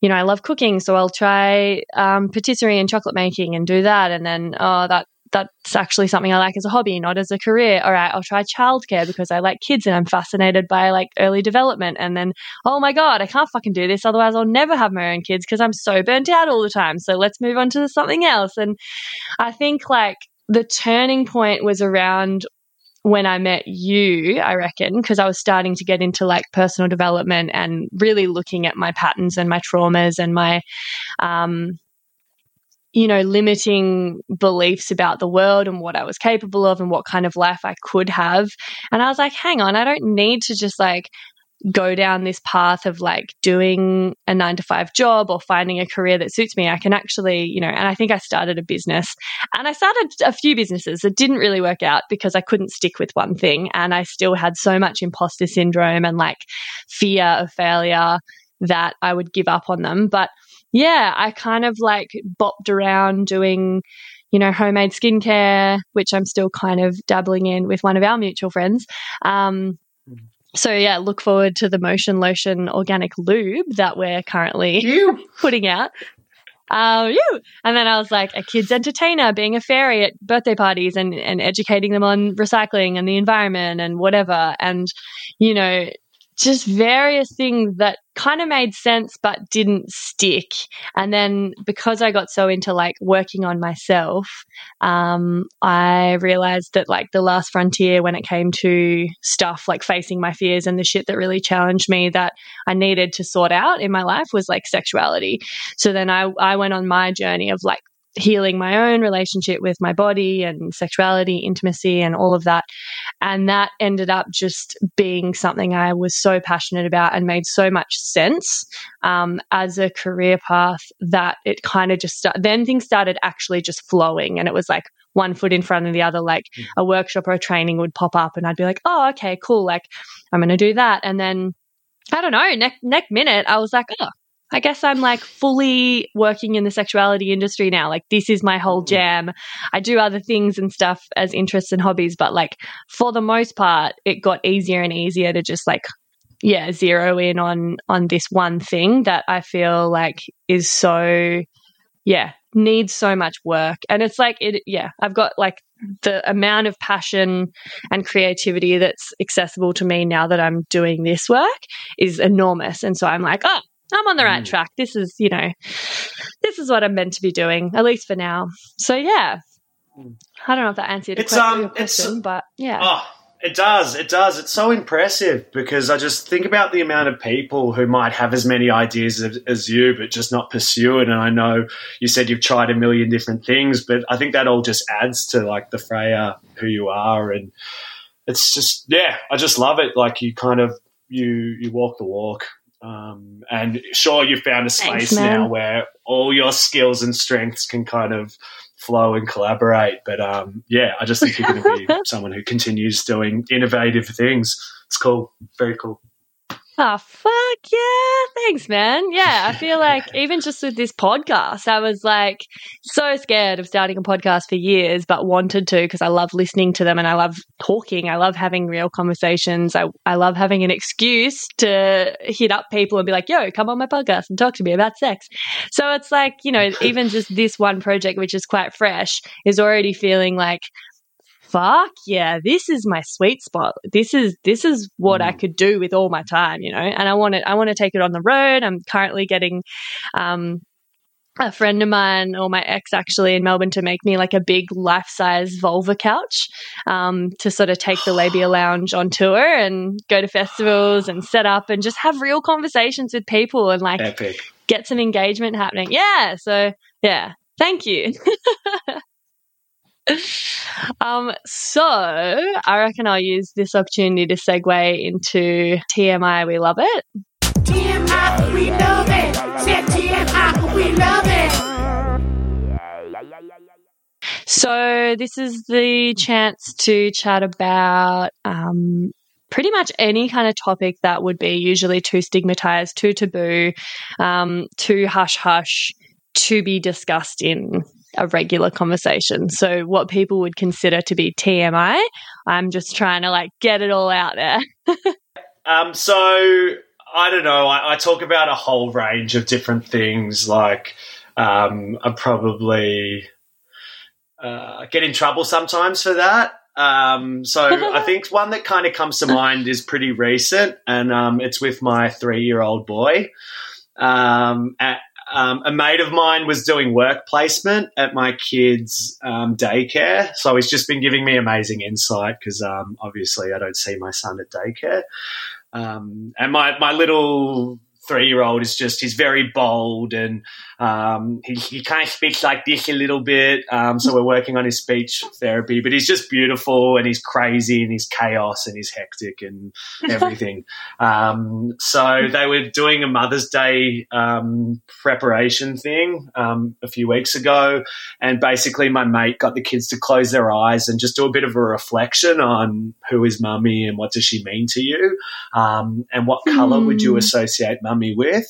You know, I love cooking, so I'll try um, patisserie and chocolate making and do that. And then, oh, that that's actually something I like as a hobby, not as a career. All right, I'll try childcare because I like kids and I'm fascinated by like early development. And then, oh my God, I can't fucking do this. Otherwise, I'll never have my own kids because I'm so burnt out all the time. So let's move on to something else. And I think like the turning point was around when I met you, I reckon, because I was starting to get into like personal development and really looking at my patterns and my traumas and my, um, you know, limiting beliefs about the world and what I was capable of and what kind of life I could have. And I was like, hang on, I don't need to just like go down this path of like doing a nine to five job or finding a career that suits me. I can actually, you know, and I think I started a business and I started a few businesses that didn't really work out because I couldn't stick with one thing. And I still had so much imposter syndrome and like fear of failure that I would give up on them. But yeah, I kind of like bopped around doing, you know, homemade skincare, which I'm still kind of dabbling in with one of our mutual friends. Um, so yeah, look forward to the Motion Lotion organic lube that we're currently (laughs) putting out. Um, you. And then I was like a kids entertainer, being a fairy at birthday parties and, and educating them on recycling and the environment and whatever. And, you know, just various things that kind of made sense but didn't stick. And then because I got so into like working on myself, um, I realized that like the last frontier when it came to stuff like facing my fears and the shit that really challenged me that I needed to sort out in my life was like sexuality. So then I, I went on my journey of like healing my own relationship with my body and sexuality, intimacy, and all of that. And that ended up just being something I was so passionate about and made so much sense um, as a career path that it kind of just start- then things started actually just flowing, and it was like one foot in front of the other. Like a workshop or a training would pop up, and I'd be like, "Oh, okay, cool. Like I'm going to do that," and then. I don't know. Next next minute, I was like, "Oh, I guess I'm like fully working in the sexuality industry now. Like this is my whole mm-hmm. jam. I do other things and stuff as interests and hobbies, but like for the most part, it got easier and easier to just like yeah, zero in on on this one thing that I feel like is so yeah, needs so much work. And it's like it yeah, I've got like the amount of passion and creativity that's accessible to me now that I'm doing this work is enormous. And so I'm like, oh, I'm on the right track. This is, you know, this is what I'm meant to be doing, at least for now. So yeah, I don't know if that answered It's, que- um, your it's- question, but yeah, Oh, it does. It does. It's so impressive because I just think about the amount of people who might have as many ideas as, as you, but just not pursue it. And I know you said you've tried a million different things, but I think that all just adds to like the Freya who you are. And it's just, yeah, I just love it. Like you kind of, you, you walk the walk. Um, and sure, you've found a space man. now where all your skills and strengths can kind of flow and collaborate. But um, yeah, I just think you're going to be (laughs) someone who continues doing innovative things. It's cool, very cool. Oh, fuck yeah. Thanks, man. Yeah, I feel (laughs) like even just with this podcast, I was like so scared of starting a podcast for years, but wanted to because I love listening to them and I love talking. I love having real conversations. I, I love having an excuse to hit up people and be like, yo, come on my podcast and talk to me about sex. So it's like, you know, even just this one project, which is quite fresh, is already feeling like, fuck yeah this is my sweet spot this is this is what i could do with all my time you know and i want to i want to take it on the road i'm currently getting um a friend of mine or my ex actually in Melbourne to make me like a big life size vulva couch um, to sort of take the labia (gasps) lounge on tour and go to festivals and set up and just have real conversations with people and like Epic. get some engagement happening. Yeah. So yeah, thank you. (laughs) um, so I reckon I'll use this opportunity to segue into TMI. We love it. TMI, we love it. Said TMI, we love it. So this is the chance to chat about um, pretty much any kind of topic that would be usually too stigmatized, too taboo, um, too hush hush to be discussed in a regular conversation. So what people would consider to be TMI, I'm just trying to like get it all out there. (laughs) Um, so I don't know. I, I talk about a whole range of different things. Like um, I probably uh, get in trouble sometimes for that. Um, so (laughs) I think one that kind of comes to mind is pretty recent, and um, it's with my three-year-old boy. Um, at, um, a mate of mine was doing work placement at my kid's um, daycare, so he's just been giving me amazing insight because um, obviously I don't see my son at daycare. Um, and my, my little three year old is just he's very bold and um, he, he kind of speaks like this a little bit. Um, so we're working on his speech therapy, but he's just beautiful and he's crazy and he's chaos and he's hectic and (laughs) everything. um, so they were doing a Mother's Day um, preparation thing um, a few weeks ago, and basically my mate got the kids to close their eyes and just do a bit of a reflection on who is mummy and what does she mean to you, um, and what color would you associate mummy with.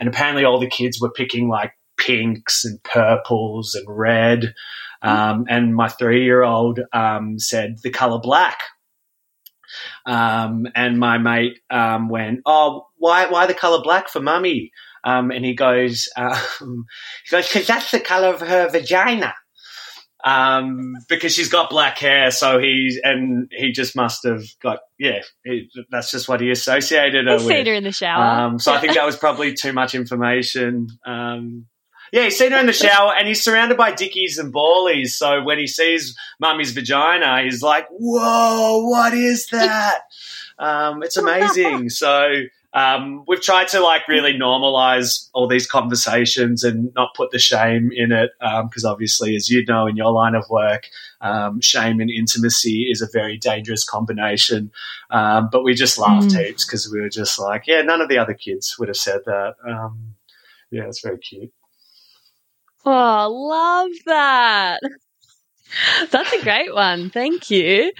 And apparently, all the kids were picking like pinks and purples and red. Um, and my three year old um, said the color black. Um, and my mate um, went, "Oh, why why the color black for mummy?" Um, and he goes, um, (laughs) "He goes because that's the color of her vagina." Um, because she's got black hair, so he's and he just must have got yeah. He, that's just what he associated her He's with. seen her in the shower. Um, so I think that was (laughs) probably too much information. Um, yeah, he's seen her in the shower and he's surrounded by dickies and ballies. So when he sees mummy's vagina, he's like, whoa, what is that? Um, it's amazing. so um, we've tried to like really normalize all these conversations and not put the shame in it. Because obviously, as you know, in your line of work, um, shame and intimacy is a very dangerous combination. Um, but we just laughed heaps because we were just like, yeah, none of the other kids would have said that. Um, yeah, it's very cute. Oh, love that. (laughs) That's a great one. Thank you.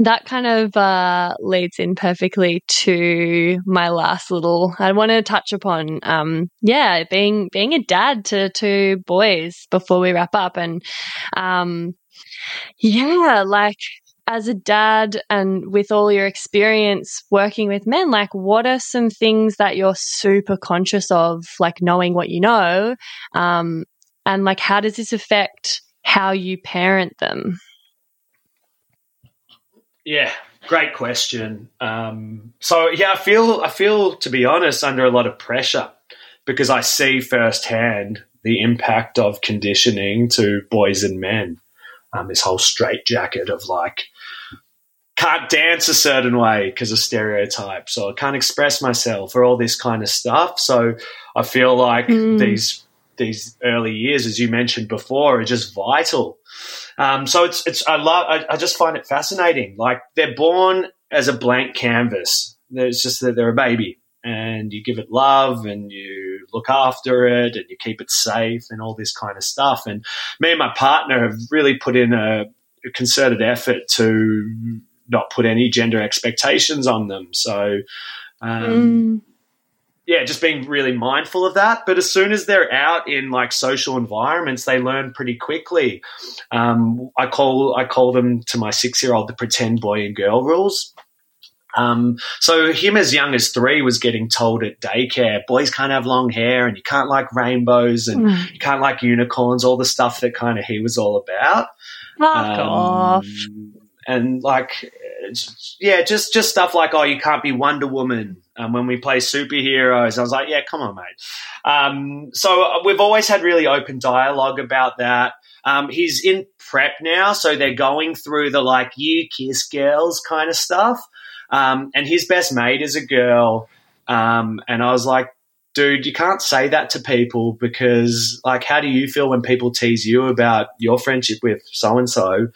That kind of uh, leads in perfectly to my last little. I want to touch upon, um, yeah, being being a dad to two boys before we wrap up, and um, yeah, like as a dad and with all your experience working with men, like what are some things that you're super conscious of, like knowing what you know, um, and like how does this affect how you parent them? Yeah, great question. Um, so yeah, I feel I feel to be honest under a lot of pressure because I see firsthand the impact of conditioning to boys and men. Um, this whole straitjacket of like can't dance a certain way because of stereotypes or can't express myself or all this kind of stuff. So I feel like these these early years, as you mentioned before, are just vital. Um, so it's it's I love I, I just find it fascinating. Like they're born as a blank canvas. It's just that they're a baby, and you give it love, and you look after it, and you keep it safe, and all this kind of stuff. And me and my partner have really put in a, a concerted effort to not put any gender expectations on them. So. Um, yeah, just being really mindful of that. But as soon as they're out in like social environments, they learn pretty quickly. Um, I call I call them to my six year old the pretend boy and girl rules. Um, so him as young as three was getting told at daycare, boys can't have long hair and you can't like rainbows and you can't like unicorns, all the stuff that kind of he was all about. Fuck Um, off. And like, yeah, just just stuff like, oh, you can't be Wonder Woman. Um, when we play superheroes, I was like, yeah, come on, mate. Um, so uh, we've always had really open dialogue about that. Um, he's in prep now, so they're going through the like you kiss girls kind of stuff. Um, and his best mate is a girl. Um, and I was like, dude, you can't say that to people because, like, how do you feel when people tease you about your friendship with so and so?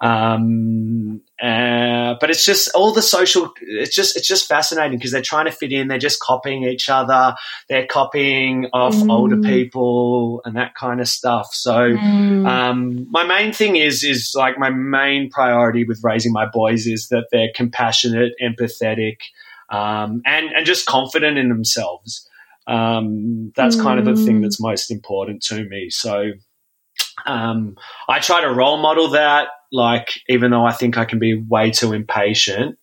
Um, uh, but it's just all the social. It's just it's just fascinating because they're trying to fit in. They're just copying each other. They're copying off older people and that kind of stuff. So um, my main thing is is like my main priority with raising my boys is that they're compassionate, empathetic, um, and and just confident in themselves. Um, that's kind of the thing that's most important to me. So um, I try to role model that. Like, even though I think I can be way too impatient,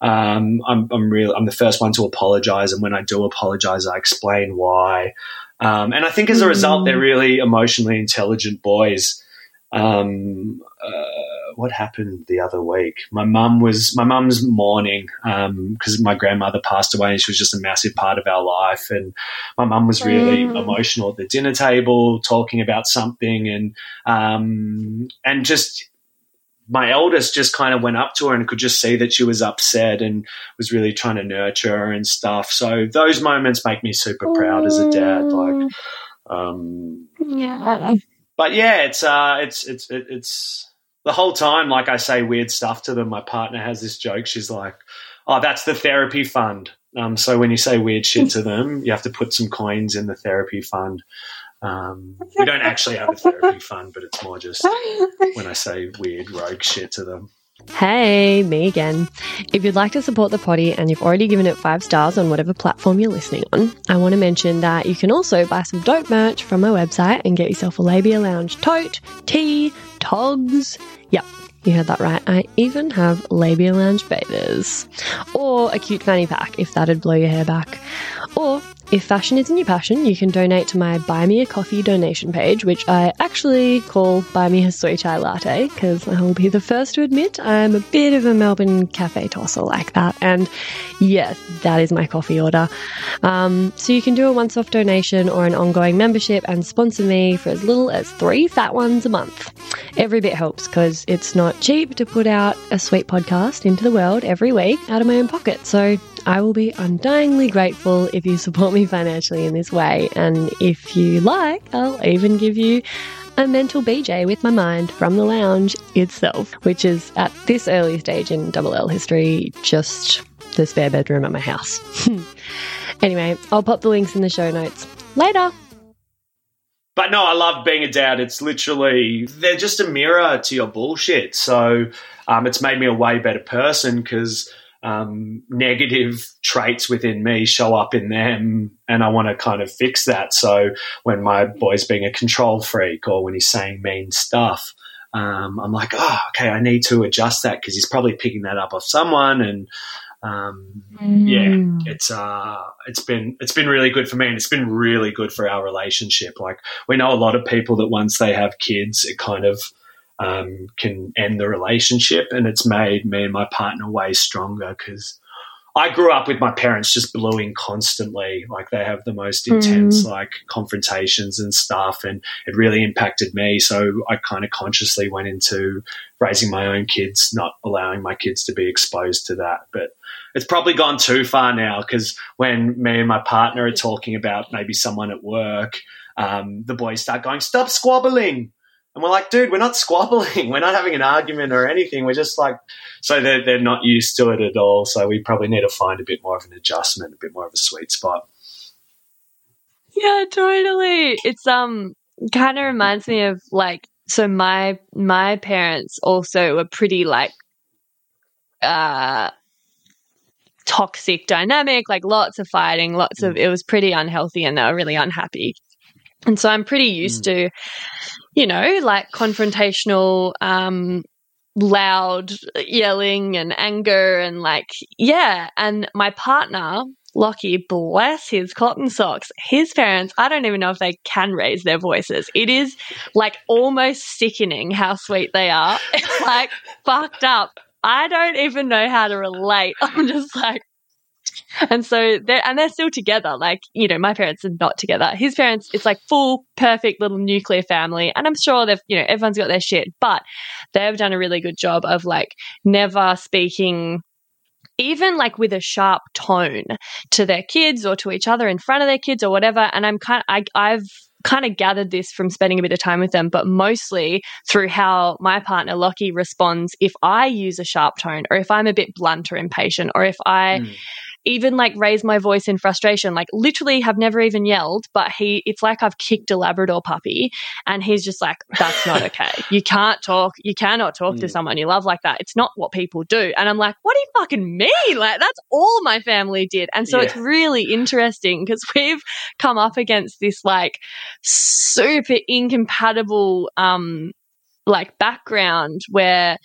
um, I'm, I'm real. I'm the first one to apologize, and when I do apologize, I explain why. Um, and I think as a result, they're really emotionally intelligent boys. Um, uh, what happened the other week? My mum was my mum's mourning because my grandmother passed away, and she was just a massive part of our life. And my mum was really emotional at the dinner table, talking about something, and um, and just my eldest just kind of went up to her and could just see that she was upset and was really trying to nurture her and stuff. So those moments make me super proud as a dad. Like, um, Yeah. but yeah, it's uh, it's it's it's the whole time. Like I say weird stuff to them. My partner has this joke. She's like, "Oh, that's the therapy fund." Um, so when you say weird shit (laughs) to them, you have to put some coins in the therapy fund. Um, we don't actually have a therapy (laughs) fund, but it's more just (laughs) when I say weird rogue shit to them. Hey, me again. If you'd like to support the poddy and you've already given it five stars on whatever platform you're listening on, I want to mention that you can also buy some dope merch from my website and get yourself a Labia Lounge tote, tea, togs. Yep, you heard that right. I even have Labia Lounge bathers. Or a cute fanny pack if that'd blow your hair back. Or if fashion isn't your passion, you can donate to my Buy Me a Coffee donation page, which I actually call Buy Me a Sweet Chai Latte, because I will be the first to admit I'm a bit of a Melbourne cafe tosser like that. And yes, that is my coffee order. Um, so you can do a once off donation or an ongoing membership and sponsor me for as little as three fat ones a month. Every bit helps because it's not cheap to put out a sweet podcast into the world every week out of my own pocket. So I will be undyingly grateful if you support me financially in this way. And if you like, I'll even give you a mental BJ with my mind from the lounge itself, which is at this early stage in double L history, just the spare bedroom at my house. (laughs) anyway, I'll pop the links in the show notes. Later. But no, I love being a dad. It's literally they're just a mirror to your bullshit. So um, it's made me a way better person because um, negative traits within me show up in them, and I want to kind of fix that. So when my boy's being a control freak or when he's saying mean stuff, um, I'm like, oh, okay, I need to adjust that because he's probably picking that up off someone, and um, yeah, it's uh, it's been it's been really good for me, and it's been really good for our relationship. Like we know a lot of people that once they have kids, it kind of um, can end the relationship, and it's made me and my partner way stronger because. I grew up with my parents just blowing constantly. Like they have the most intense like confrontations and stuff, and it really impacted me. So I kind of consciously went into raising my own kids, not allowing my kids to be exposed to that. But it's probably gone too far now because when me and my partner are talking about maybe someone at work, um, the boys start going, "Stop squabbling." And we're like, dude, we're not squabbling. (laughs) We're not having an argument or anything. We're just like, so they're, they're not used to it at all. So we probably need to find a bit more of an adjustment, a bit more of a sweet spot. Yeah, totally. It's um kind of reminds me of like so my my parents also were pretty like uh toxic dynamic, like lots of fighting, lots of it was pretty unhealthy and they were really unhappy. And so I'm pretty used to, you know, like confrontational um loud yelling and anger and like yeah, and my partner Lockie, bless his cotton socks. His parents, I don't even know if they can raise their voices. It is like almost sickening how sweet they are. (laughs) It's like fucked up. I don't even know how to relate. (laughs) I'm just like, (laughs) and so they're and they're still together. Like you know, my parents are not together. His parents, it's like full perfect little nuclear family, and I'm sure they've you know everyone's got their shit, but they've done a really good job of like never speaking even like with a sharp tone to their kids or to each other in front of their kids or whatever. And I'm kind of, I, I've kind of gathered this from spending a bit of time with them, but mostly through how my partner Lockie responds if I use a sharp tone or if I'm a bit blunt or impatient or if I Mm. Even like raise my voice in frustration, like literally have never even yelled, but he, it's like I've kicked a Labrador puppy and he's just like, that's not (laughs) okay. You can't talk, you cannot talk to Mm. someone you love like that. It's not what people do. And I'm like, what do you fucking mean? Like that's all my family did. And so it's really interesting because we've come up against this like super incompatible, um, like background where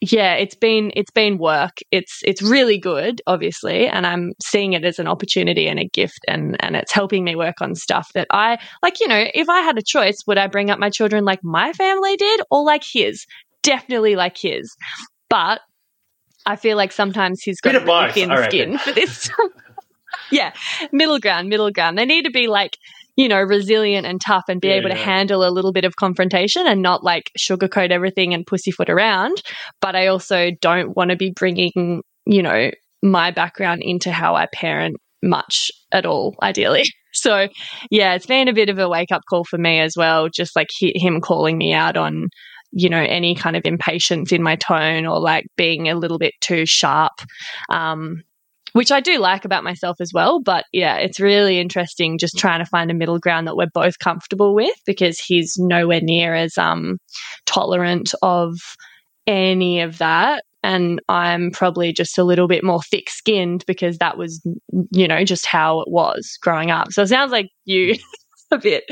yeah it's been it's been work. It's it's really good obviously and i'm seeing it as an opportunity and a gift and and it's helping me work on stuff that i like you know if i had a choice would i bring up my children like my family did or like his? Definitely like his. But i feel like sometimes he's got a of really thin skin for this. (laughs) Yeah middle ground middle ground. They need to be like you know, resilient and tough and be Yeah, able to yeah. handle a little bit of confrontation and not like sugarcoat everything and pussyfoot around. But I also don't want to be bringing, you know, my background into how I parent much at all, ideally. (laughs) So, yeah, it's been a bit of a wake up call for me as well. Just like him calling me out on, you know, any kind of impatience in my tone or like being a little bit too sharp. Um, which I do like about myself as well. But yeah, it's really interesting just trying to find a middle ground that we're both comfortable with because he's nowhere near as um, tolerant of any of that. And I'm probably just a little bit more thick skinned because that was, you know, just how it was growing up. So it sounds like you (laughs) a bit.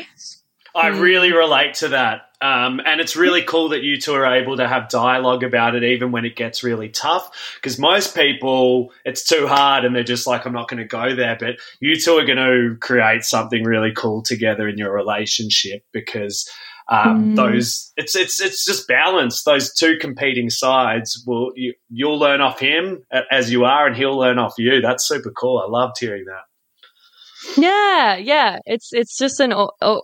I Mm. really relate to that. Um, and it's really cool that you two are able to have dialogue about it even when it gets really tough. Because most people, it's too hard and they're just like, I'm not going to go there. But you two are going to create something really cool together in your relationship because. Um, Mm. Those it's it's it's just balance. Those two competing sides will you, you'll learn off him as you are, and he'll learn off you. That's super cool. I loved hearing that. Yeah, yeah. It's it's just an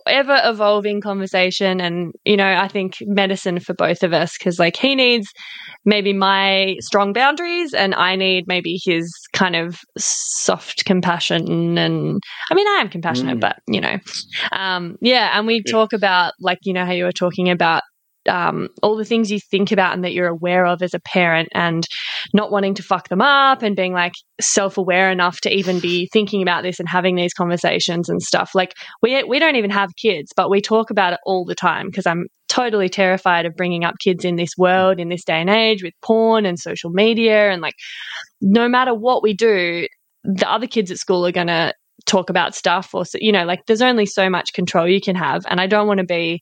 ever evolving conversation, and you know, I think medicine for both of us because like he needs maybe my strong boundaries, and I need maybe his kind of soft compassion. And I mean, I am compassionate, Mm. but you know, um, yeah. And we Yeah. talk about like you know how you were talking about. Um, all the things you think about and that you're aware of as a parent, and not wanting to fuck them up, and being like self aware enough to even be thinking about this and having these conversations and stuff. Like we we don't even have kids, but we talk about it all the time because I'm totally terrified of bringing up kids in this world in this day and age with porn and social media and like no matter what we do, the other kids at school are going to talk about stuff or you know like there's only so much control you can have and I don't want to be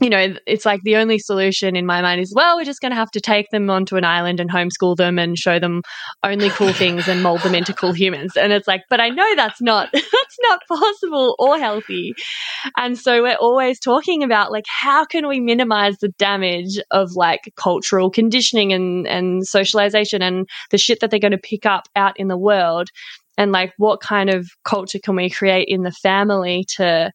you know, it's like the only solution in my mind is, well, we're just going to have to take them onto an island and homeschool them and show them only cool things and mold them into cool humans. And it's like, but I know that's not, (laughs) that's not possible or healthy. And so we're always talking about like, how can we minimize the damage of like cultural conditioning and, and socialization and the shit that they're going to pick up out in the world? And like, what kind of culture can we create in the family to,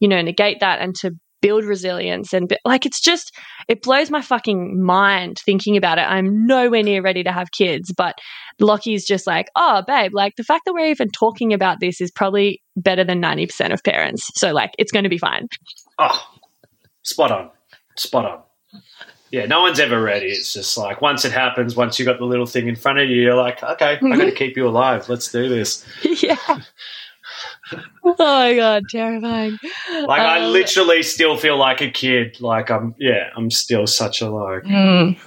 you know, negate that and to build resilience and like it's just it blows my fucking mind thinking about it i'm nowhere near ready to have kids but lockie's just like oh babe like the fact that we're even talking about this is probably better than 90% of parents so like it's going to be fine Oh, spot on. Spot on. Yeah, no one's ever ready. It's just like once it happens, once you've got the little thing in front of you, you're like, okay, I got to mm-hmm. keep you alive. Let's do this. (laughs) yeah (laughs) oh my god terrifying Like I Um, literally still feel like a kid. Like I'm, yeah, I'm still such a like, mm.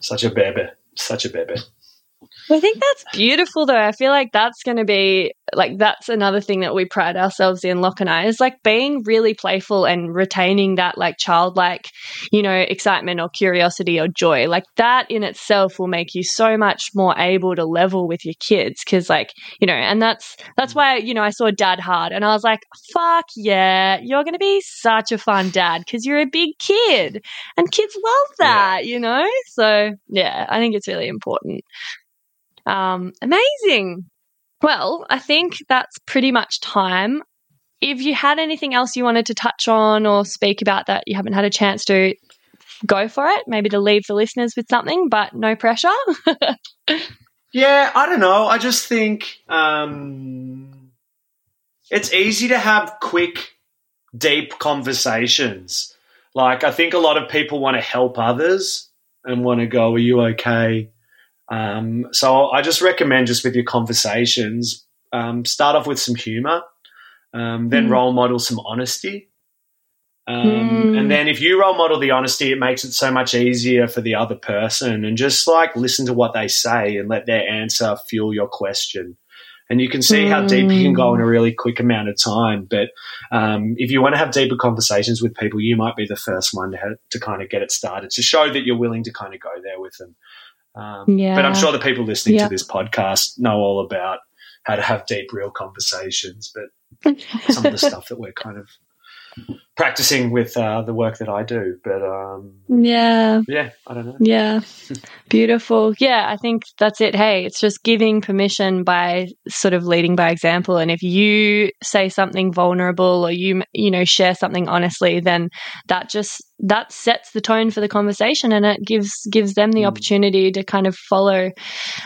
such a baby, such a baby. I think that's beautiful, though. I feel like that's going to be like that's another thing that we pride ourselves in, Locke and I, is like being really playful and retaining that like childlike, you know, excitement or curiosity or joy. Like that in itself will make you so much more able to level with your kids because, like, you know, and that's that's why you know I saw Dad Hard and I was like, fuck yeah, you're going to be such a fun dad because you're a big kid and kids love that, you know. So yeah, I think it's really important. Um, amazing. Well, I think that's pretty much time. If you had anything else you wanted to touch on or speak about that you haven't had a chance to, go for it. Maybe to leave the listeners with something, but no pressure. (laughs) Yeah, I don't know. I just think um, it's easy to have quick, deep conversations. Like, I think a lot of people want to help others and want to go, Are you okay? Um, so I just recommend just with your conversations, um, start off with some humor, um, then Mm. role model some honesty. Um, Mm. And then if you role model the honesty, it makes it so much easier for the other person and just like listen to what they say and let their answer fuel your question. And you can see how deep you can go in a really quick amount of time. But um, if you want to have deeper conversations with people, you might be the first one to, have, to kind of get it started to show that you're willing to kind of go there with them. Um, Yeah. But I'm sure the people listening Yeah. to this podcast know all about how to have deep, real conversations. But (laughs) some of the stuff that we're kind of practicing with uh, the work that I do. But um, Yeah. yeah, I don't know. Yeah. (laughs) Beautiful. Yeah, I think that's it. Hey, it's just giving permission by sort of leading by example. And if you say something vulnerable or you, you know, share something honestly, then that just, that sets the tone for the conversation and it gives, gives them the Mm. opportunity to kind of follow,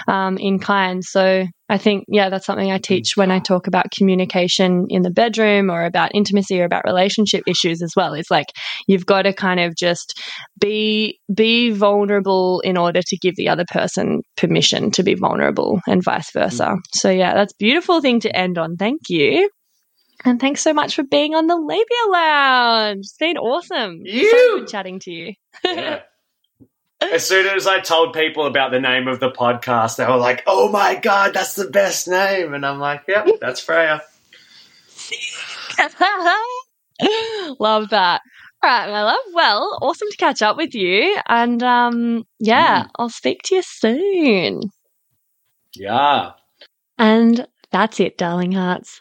um, in kind. So I think, yeah, that's something I teach when I talk about communication in the bedroom or about intimacy or about relationship issues as well. It's like, you've got to kind of just be be vulnerable in order to give the other person permission to be vulnerable and vice versa. Mm. So yeah, that's a beautiful thing to end on. Thank you. And thanks so much for being on the Labia Lounge. It's been awesome. So You. good chatting to you. Yeah. (laughs) As soon as I told people about the name of the podcast, they were like, "Oh my god, that's the best name!" And I'm like, "Yep, that's Freya." (laughs) (laughs) love that. All right, my love. Well, awesome to catch up with you. And um, yeah, I'll speak to you soon. Yeah. And that's it, darling hearts.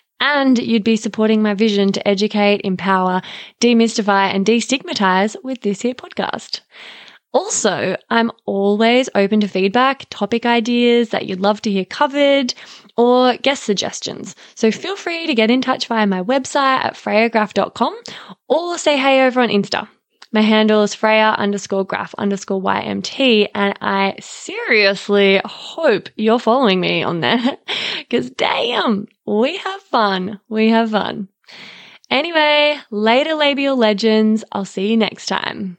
And you'd be supporting my vision to educate, empower, demystify, and destigmatize with this here podcast. Also, I'm always open to feedback, topic ideas that you'd love to hear covered, or guest suggestions. So feel free to get in touch via my website at freyagraph.com or say hey over on Insta. My handle is Freya underscore graph underscore YMT, and I seriously hope you're following me on there (laughs) because damn, we have fun. We have fun. Anyway, later labial legends. I'll see you next time.